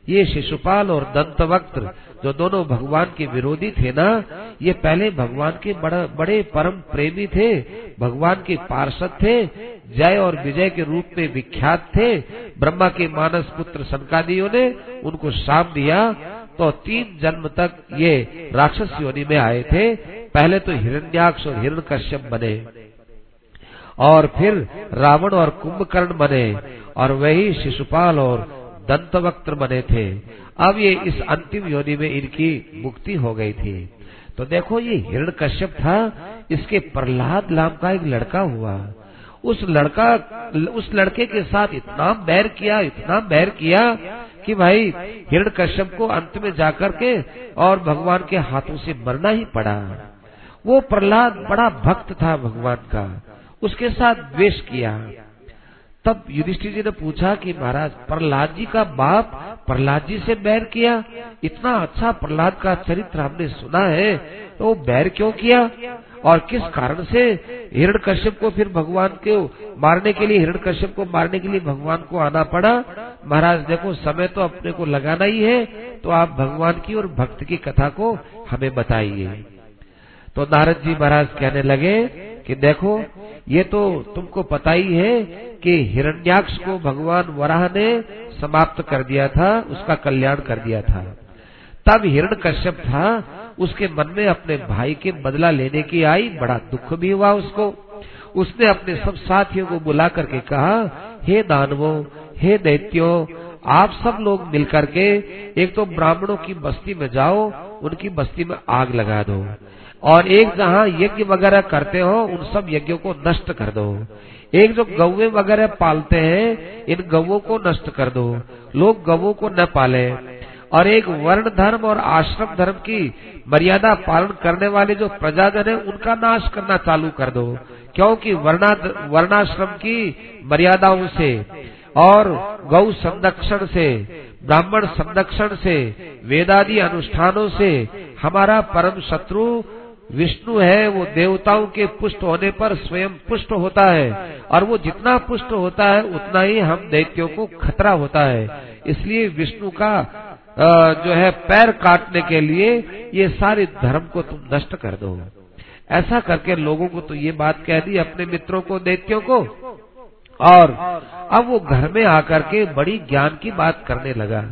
ये शिशुपाल और दंत वक्त जो दोनों भगवान के विरोधी थे ना, ये पहले भगवान के बड़ा, बड़े परम प्रेमी थे, भगवान के पार्षद थे जय और विजय के रूप में विख्यात थे। ब्रह्मा के मानस पुत्र संकादियों ने उनको शाप दिया। तो तीन जन्म तक ये राक्षस योनि में आए थे। पहले तो हिरण्याक्ष और हिरण कश्यप बने। और फिर रावण और कुंभकर्ण बने और वही शिशुपाल और दंत बने थे। अब ये इस अंतिम योनि में इनकी मुक्ति हो गई थी। तो देखो ये हिरण कश्यप था। इसके प्रहलाद नाम का एक लड़का हुआ। उस लड़का, उस लड़के के साथ इतना बैर किया, इतना बैर किया कि भाई हिरण कश्यप को अंत में जाकर के और भगवान के हाथों से मरना ही पड़ा। वो प्रहलाद बड़ा भक्त था भगवान का। उसके साथ द्वेष किया। तब युधिष्ठिर जी ने पूछा कि महाराज, प्रहलाद जी का बाप प्रहलाद जी से बैर किया। इतना अच्छा प्रहलाद का चरित्र हमने सुना है तो बैर क्यों किया? और किस कारण से हिरण कश्यप को फिर भगवान को मारने के लिए हिरण कश्यप को मारने के लिए भगवान को आना पड़ा? महाराज, देखो, समय तो अपने को लगाना ही है तो आप भगवान की और भक्त की कथा को हमें बताइए। तो नारद जी महाराज कहने लगे कि देखो, ये तो तुमको पता ही है कि हिरण्याक्ष को भगवान वराह ने समाप्त कर दिया था, उसका कल्याण कर दिया था। तब हिरण कश्यप था, उसके मन में अपने भाई के बदला लेने की आई, बड़ा दुख भी हुआ उसको। उसने अपने सब साथियों को बुला करके कहा, हे दानवो, हे दैत्यो, आप सब लोग मिलकर के एक तो ब्राह्मणों की बस्ती में जाओ, उनकी बस्ती में आग लगा दो। और एक जहाँ यज्ञ वगैरह करते हो, उन सब यज्ञों को नष्ट कर दो। एक जो गौवे वगैरह पालते हैं, इन गवों को नष्ट कर दो। लोग गवों को न पाले। और एक वर्ण धर्म और आश्रम धर्म की मर्यादा पालन करने वाले जो प्रजाजन है, उनका नाश करना चालू कर दो। क्योंकि वर्णा, वर्णाश्रम की मर्यादाओं से और गौ संरक्षण से, ब्राह्मण संरक्षण से, वेदादि अनुष्ठानों से हमारा परम शत्रु विष्णु है, वो देवताओं के पुष्ट होने पर स्वयं पुष्ट होता है। और वो जितना पुष्ट होता है, उतना ही हम दैत्यों को खतरा होता है। इसलिए विष्णु का जो है पैर काटने के लिए ये सारे धर्म को तुम नष्ट कर दो। ऐसा करके लोगों को तो ये बात कह दी, अपने मित्रों को, दैत्यों को। और अब वो घर में आकर के बड़ी ज्ञान की बात करने लगा।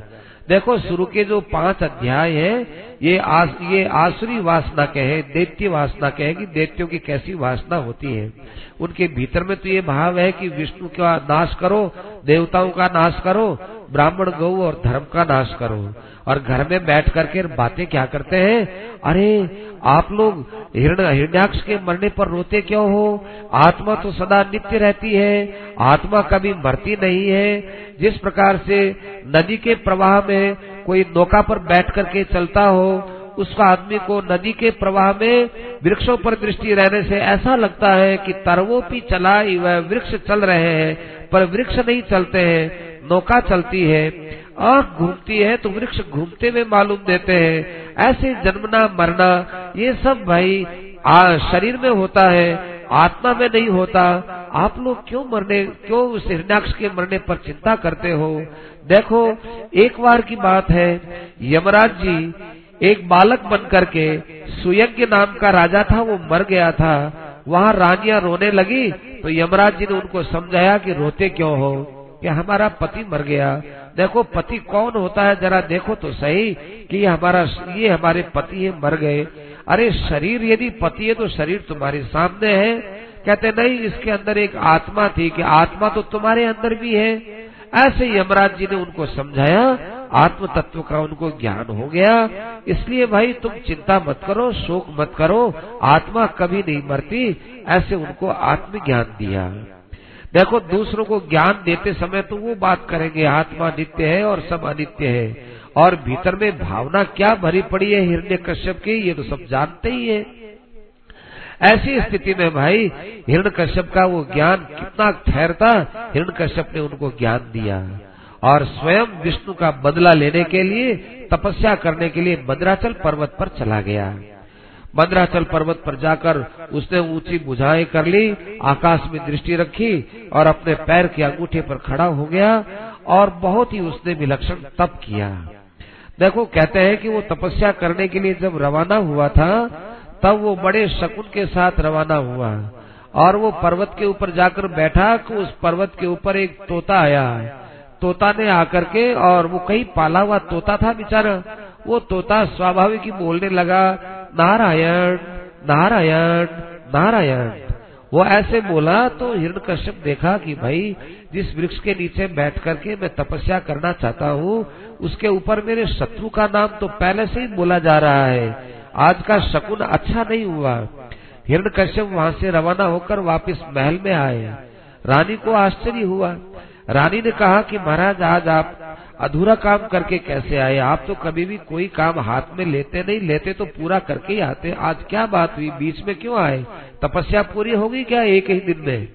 देखो शुरू के जो पाँच अध्याय है ये आस, ये आसुरी वासना कहे दैत्य वासना है कि दैत्यों की कैसी वासना होती है। उनके भीतर में तो ये भाव है कि विष्णु का नाश करो देवताओं का नाश करो ब्राह्मण गौ और धर्म का नाश करो। और घर में बैठ करके बातें क्या करते हैं? अरे, आप लोग हिरण, हिरण्याक्ष के मरने पर रोते क्यों हो? आत्मा तो सदा नित्य रहती है, आत्मा कभी मरती नहीं है। जिस प्रकार से नदी के प्रवाह में कोई नौका पर बैठ करके चलता हो, उसका आदमी को नदी के प्रवाह में वृक्षों पर दृष्टि रहने से ऐसा लगता है कि तरवो भी चला वह वृक्ष चल रहे हैं, पर वृक्ष नहीं चलते हैं, नौका चलती है। आँख घूमती है तो वृक्ष घूमते हुए मालूम देते हैं। ऐसे जन्मना मरना ये सब भाई आ, शरीर में होता है आत्मा में नहीं होता। आप लोग क्यों मरने क्यों उस हिरण्याक्ष के मरने पर चिंता करते हो? देखो एक बार की बात है यमराज जी एक बालक बन करके सुयज्ञ नाम का राजा था वो मर गया था। वहाँ रानिया रोने लगी तो यमराज जी ने उनको समझाया कि रोते क्यों हो? कि हमारा पति मर गया। देखो, पति कौन होता है? जरा देखो तो सही कि हमारा, ये हमारे पति है, मर गए। अरे, शरीर यदि पति है तो शरीर तुम्हारे सामने है। कहते नहीं, इसके अंदर एक आत्मा थी कि आत्मा तो तुम्हारे अंदर भी है। ऐसे यमराज जी ने उनको समझाया आत्म तत्व का उनको ज्ञान हो गया। इसलिए भाई, तुम चिंता मत करो, शोक मत करो, आत्मा कभी नहीं मरती। ऐसे उनको आत्म ज्ञान दिया। देखो, दूसरों को ज्ञान देते समय तो वो बात करेंगे, आत्मा नित्य है और सब अनित्य है। और भीतर में भावना क्या भरी पड़ी है, हिरण्य कश्यप की, ये तो सब जानते ही है। ऐसी स्थिति में भाई हिरण कश्यप का वो ज्ञान कितना ठहरता हिरण कश्यप ने उनको ज्ञान दिया। और स्वयं विष्णु का बदला लेने के लिए, तपस्या करने के लिए मद्राचल पर्वत पर चला गया। मद्राचल पर्वत पर जाकर उसने ऊँची बुझाएँ कर ली, आकाश में दृष्टि रखी और अपने पैर के अंगूठे पर खड़ा हो गया और बहुत ही उसने विलक्षण तप किया। देखो, कहते हैं कि वो तपस्या करने के लिए जब रवाना हुआ था, तब वो बड़े शकुन के साथ रवाना हुआ और वो पर्वत के ऊपर जाकर बैठा कि उस पर्वत के ऊपर एक तोता आया। तोता ने आकर के और वो कहीं पाला हुआ तोता था बेचारा। वो तोता स्वाभाविक ही बोलने लगा नारायण नारायण नारायण। वो ऐसे बोला तो हिरण कश्यप देखा कि भाई, जिस वृक्ष के नीचे बैठ करके मैं तपस्या करना चाहता हूँ, उसके ऊपर मेरे शत्रु का नाम तो पहले से ही बोला जा रहा है। आज का शकुन अच्छा नहीं हुआ। हिरण कश्यप वहाँ से रवाना होकर वापस महल में आए। रानी को आश्चर्य हुआ। रानी ने कहा कि महाराज, आज आप अधूरा काम करके कैसे आए? आप तो कभी भी कोई काम हाथ में लेते नहीं, लेते तो पूरा करके ही आते। आज क्या बात हुई? बीच में क्यों आए? तपस्या पूरी होगी क्या एक ही दिन में?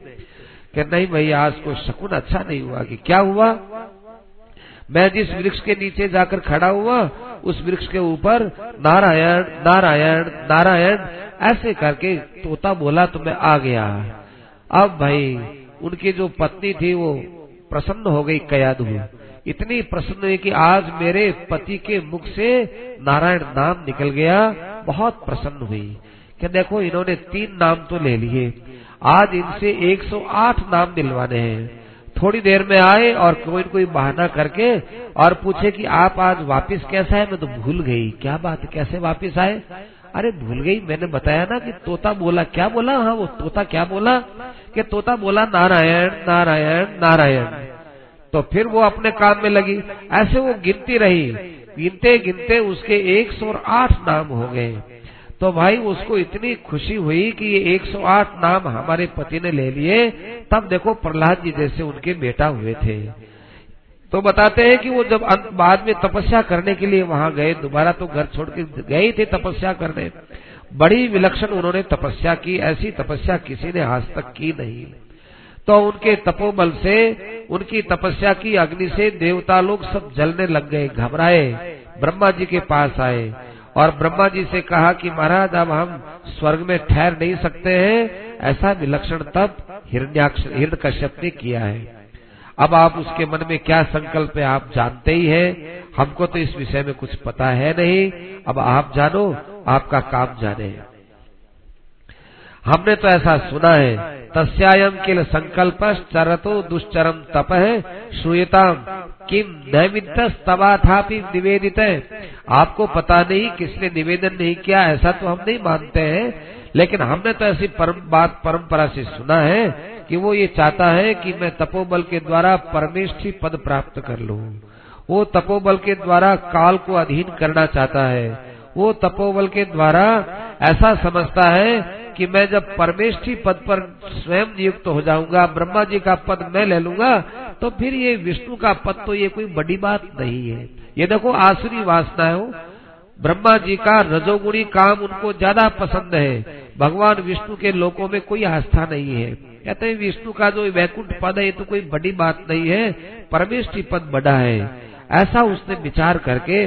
कि नहीं भाई, आज कोई शकुन अच्छा नहीं हुआ कि क्या हुआ? मैं जिस वृक्ष के नीचे जाकर खड़ा हुआ, उस वृक्ष के ऊपर, नारायण नारायण नारायण, ऐसे करके तोता बोला तो मैं आ गया। अब भाई, उनकी जो पत्नी थी वो प्रसन्न हो गई कयादु इतनी प्रसन्न हुई कि आज मेरे पति के मुख से नारायण नाम निकल गया, बहुत प्रसन्न हुई। कि देखो, इन्होंने तीन नाम तो ले लिए। आज इनसे 108 नाम दिलवाने हैं। थोड़ी देर में आए और कोई कोई बहाना करके और पूछे कि आप आज वापस कैसा है? मैं तो भूल गई। क्या बात? कैसे वापस आए? अरे भूल गई, मैंने बताया ना कि तोता बोला, क्या बोला? हाँ वो तोता क्या बोला? कि तोता बोला, नारायण नारायण नारायण। तो फिर वो अपने काम में लगी। ऐसे वो गिनती रही। गिनते गिनते उसके 108 नाम हो गए। तो भाई उसको इतनी खुशी हुई कि ये 108 नाम हमारे पति ने ले लिए। तब देखो प्रहलाद जी जैसे उनके बेटा हुए थे। तो बताते हैं कि वो जब बाद में तपस्या करने के लिए वहाँ गए, दोबारा तो घर छोड़ के गए थे तपस्या करने। बड़ी विलक्षण उन्होंने तपस्या की, ऐसी तपस्या किसी ने आज तक की नहीं। तो उनके तपोबल से, उनकी तपस्या की अग्नि से देवता लोग सब जलने लग गए, घबराए, ब्रह्मा जी के पास आए। और ब्रह्मा जी से कहा कि, महाराज, अब हम स्वर्ग में ठहर नहीं सकते हैं। ऐसा विलक्षण तप हिरण कश्यप ने किया है। अब आप उसके मन में क्या संकल्प है, आप जानते ही हैं। हमको तो इस विषय में कुछ पता है नहीं। अब आप जानो, आपका काम जाने। हमने तो ऐसा सुना है तस्यायम किल संकल्प चरतो दुष्चरम तप है श्रूयताम किम नैमित तबा था निवेदित। है आपको पता नहीं, किसने निवेदन नहीं किया, ऐसा तो हम नहीं मानते हैं। लेकिन हमने तो ऐसी परम बात, परंपरा से सुना है कि वो ये चाहता है कि मैं तपोबल के द्वारा परमेष्ठी पद प्राप्त कर लूँ। वो तपोबल के द्वारा काल को अधीन करना चाहता है। वो तपोबल के द्वारा ऐसा समझता है कि मैं जब परमेष्ठी पद पर स्वयं नियुक्त हो जाऊँगा, ब्रह्मा जी का पद मैं ले लूँगा तो फिर ये विष्णु का पद तो ये कोई बड़ी बात नहीं है। ये देखो आसुरी वासना हो ब्रह्मा जी का रजोगुणी काम उनको ज़्यादा पसंद है। भगवान विष्णु के लोकों में कोई आस्था नहीं है। कहते हैं, विष्णु का जो वैकुंठ पद है, ये तो कोई बड़ी बात नहीं है परमेष्ठी पद बड़ा है। ऐसा उसने विचार करके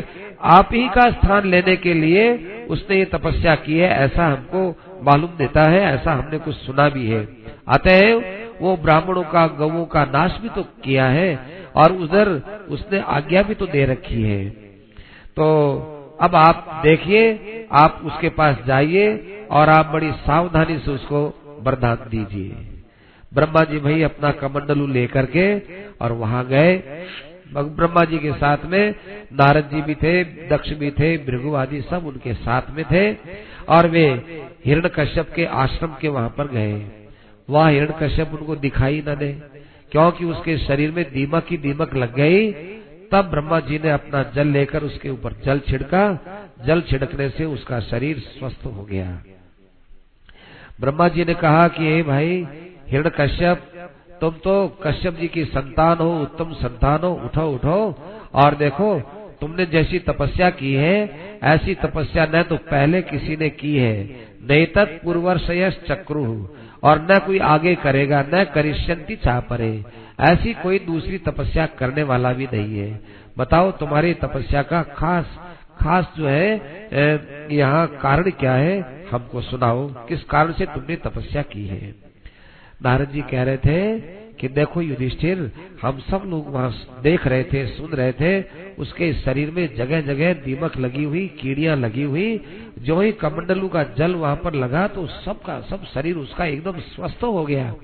आप ही का स्थान लेने के लिए उसने ये तपस्या की है, ऐसा हमको मालूम देता है, ऐसा हमने कुछ सुना भी है। अतएव वो ब्राह्मणों का, गवों का नाश भी तो किया है, और उधर उसने आज्ञा भी तो दे रखी है। तो अब आप देखिए, आप उसके पास जाइए और आप बड़ी सावधानी से उसको वरदान दीजिए। ब्रह्मा जी भाई अपना कमंडलू लेकर के और वहाँ गए। ब्रह्मा जी के साथ में नारद जी भी थे, दक्ष भी थे, भृगु आदि सब उनके साथ में थे और वे हिरण कश्यप के आश्रम के वहाँ पर गए। वह हिरण कश्यप उनको दिखाई न दे, क्योंकि उसके शरीर में दीमक ही दीमक लग गई तब ब्रह्मा जी ने अपना जल लेकर उसके ऊपर जल छिड़का। जल छिड़कने से उसका शरीर स्वस्थ हो गया। ब्रह्मा जी ने कहा कि, हे भाई, हिरण कश्यप, तुम तो कश्यप जी की संतान हो, उत्तम संतान हो। उठो उठो और देखो, तुमने जैसी तपस्या की है, ऐसी तपस्या न तो पहले किसी ने की है। नहीं तत् पूर्वर्षयस चक्रु और न कोई आगे करेगा, न करिष्यंती चाह परे ऐसी कोई दूसरी तपस्या करने वाला भी नहीं है। बताओ, तुम्हारी तपस्या का खास खास जो है यहाँ कारण क्या है? हमको सुनाओ, किस कारण से तुमने तपस्या की है? नारद जी कह रहे थे कि देखो युधिष्ठिर, हम सब लोग वहाँ देख रहे थे, सुन रहे थे, उसके शरीर में जगह जगह दीमक लगी हुई, कीड़ियाँ लगी हुई, जो ही कमंडलू का जल वहाँ पर लगा तो सबका, सब शरीर उसका एकदम स्वस्थ हो गया।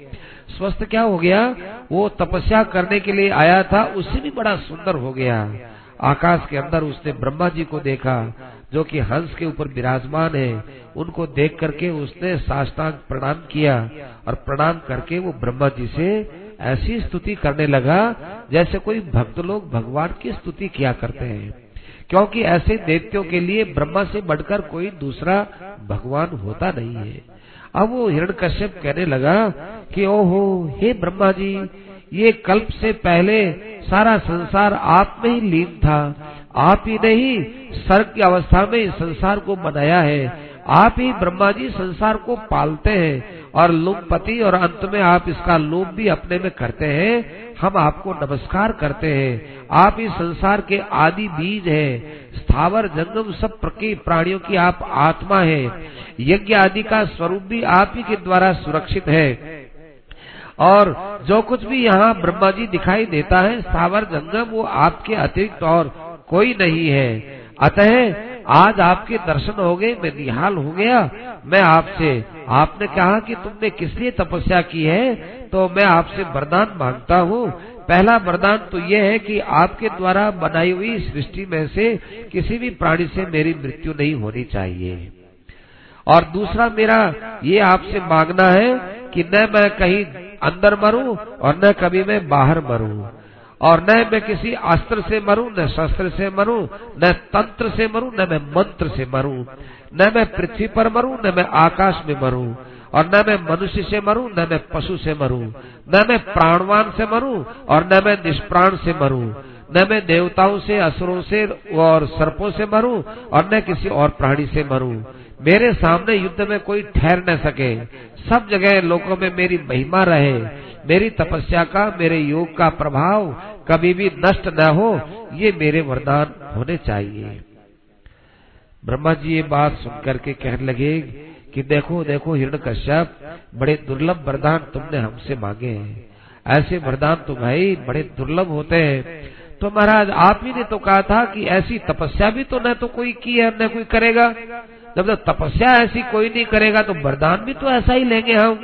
स्वस्थ क्या हो गया? वो तपस्या करने के लिए आया था उससे भी बड़ा सुंदर हो गया। आकाश के अंदर उसने ब्रह्मा जी को देखा, जो कि हंस के ऊपर विराजमान है। उनको देख करके उसने साष्टांग प्रणाम किया और प्रणाम करके वो ब्रह्मा जी से ऐसी स्तुति करने लगा, जैसे कोई भक्त लोग भगवान की स्तुति किया करते हैं। क्योंकि ऐसे देवतियों के लिए ब्रह्मा से बढ़कर कोई दूसरा भगवान होता नहीं है। अब वो हिरण कश्यप कहने लगा कि ओहो, हे ब्रह्मा जी ये कल्प से पहले सारा संसार आप में ही लीन था। आप ही नहीं सर्ग की अवस्था में संसार को बनाया है। आप ही ब्रह्मा जी संसार को पालते हैं और लोकपति और अंत में आप इसका लोभ भी अपने में करते हैं। हम आपको नमस्कार करते हैं। आप इस संसार के आदि बीज है। स्थावर जंगम सब प्राणियों की आप आत्मा है। यज्ञ आदि का स्वरूप भी आप ही के द्वारा सुरक्षित है। और जो कुछ भी यहाँ ब्रह्मा जी दिखाई देता है, स्थावर जंगम वो आपके अतिरिक्त और कोई नहीं है। अतः आज आपके दर्शन हो गए, मैं निहाल हो गया, मैं आपसे आपने कहा कि तुमने किस लिए तपस्या की है? तो मैं आपसे वरदान माँगता हूँ। पहला वरदान तो यह है कि आपके द्वारा बनाई हुई सृष्टि में से किसी भी प्राणी से मेरी मृत्यु नहीं होनी चाहिए। और दूसरा मेरा ये आपसे मांगना है कि न मैं कहीं अंदर मरूं और न कभी मैं बाहर मरूं। और न मैं किसी अस्त्र से मरूं, न शस्त्र से मरूं, न तंत्र से मरूं, न मैं मंत्र से मरूं। न मैं पृथ्वी पर मरूं, न मैं आकाश में मरूं, और न मैं मनुष्य से मरूं, न मैं पशु से मरूं, न मैं प्राणवान से मरूं, और न मैं निष्प्राण से मरूं, न मैं देवताओं से, असुरों से और सर्पों से मरूं, और न किसी और प्राणी से मरूं। मेरे सामने युद्ध में कोई ठहर न सके। सब जगह लोगों में मेरी महिमा रहे। मेरी तपस्या का, मेरे योग का प्रभाव कभी भी नष्ट न हो। ये मेरे वरदान होने चाहिए। ब्रह्मा जी ये बात सुन करके कहने लगे कि देखो देखो हिरण कश्यप, बड़े दुर्लभ वरदान तुमने हमसे मांगे हैं। ऐसे वरदान तो भाई बड़े दुर्लभ होते हैं। तो महाराज, आप ही ने तो कहा था कि ऐसी तपस्या भी तो न तो कोई की है, न कोई करेगा। जब तक तपस्या ऐसी कोई नहीं करेगा तो वरदान भी तो ऐसा ही लेंगे हम।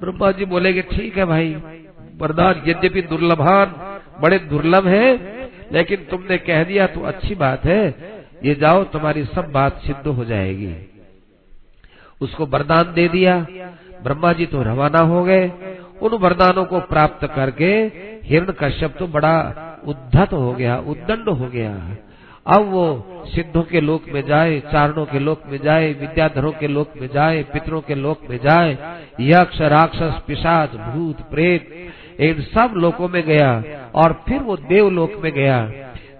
ब्रह्मा जी बोलेगे ठीक है भाई, वरदान यद्यपि दुर्लभान, बड़े दुर्लभ है, लेकिन तुमने कह दिया तो अच्छी बात है। ये जाओ, तुम्हारी सब बात सिद्ध हो जाएगी। उसको वरदान दे दिया। ब्रह्मा जी तो रवाना हो गए। उन वरदानों को प्राप्त करके हिरण कश्यप तो बड़ा उद्धत हो गया, उद्दंड हो गया। अब वो सिद्धों के लोक में जाए, चारणों के लोक में जाए, विद्याधरों के लोक में जाए, पितरों के लोक में जाए, यक्ष, राक्षस, पिशाच, भूत, प्रेत, इन सब लोकों में गया और फिर वो देवलोक में गया।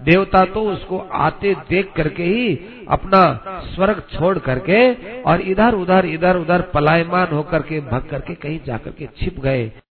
देवता तो उसको आते देख करके ही अपना स्वर्ग छोड़ करके और इधर उधर इधर उधर पलायमान होकर के, भग करके कहीं जाकर के छिप गए।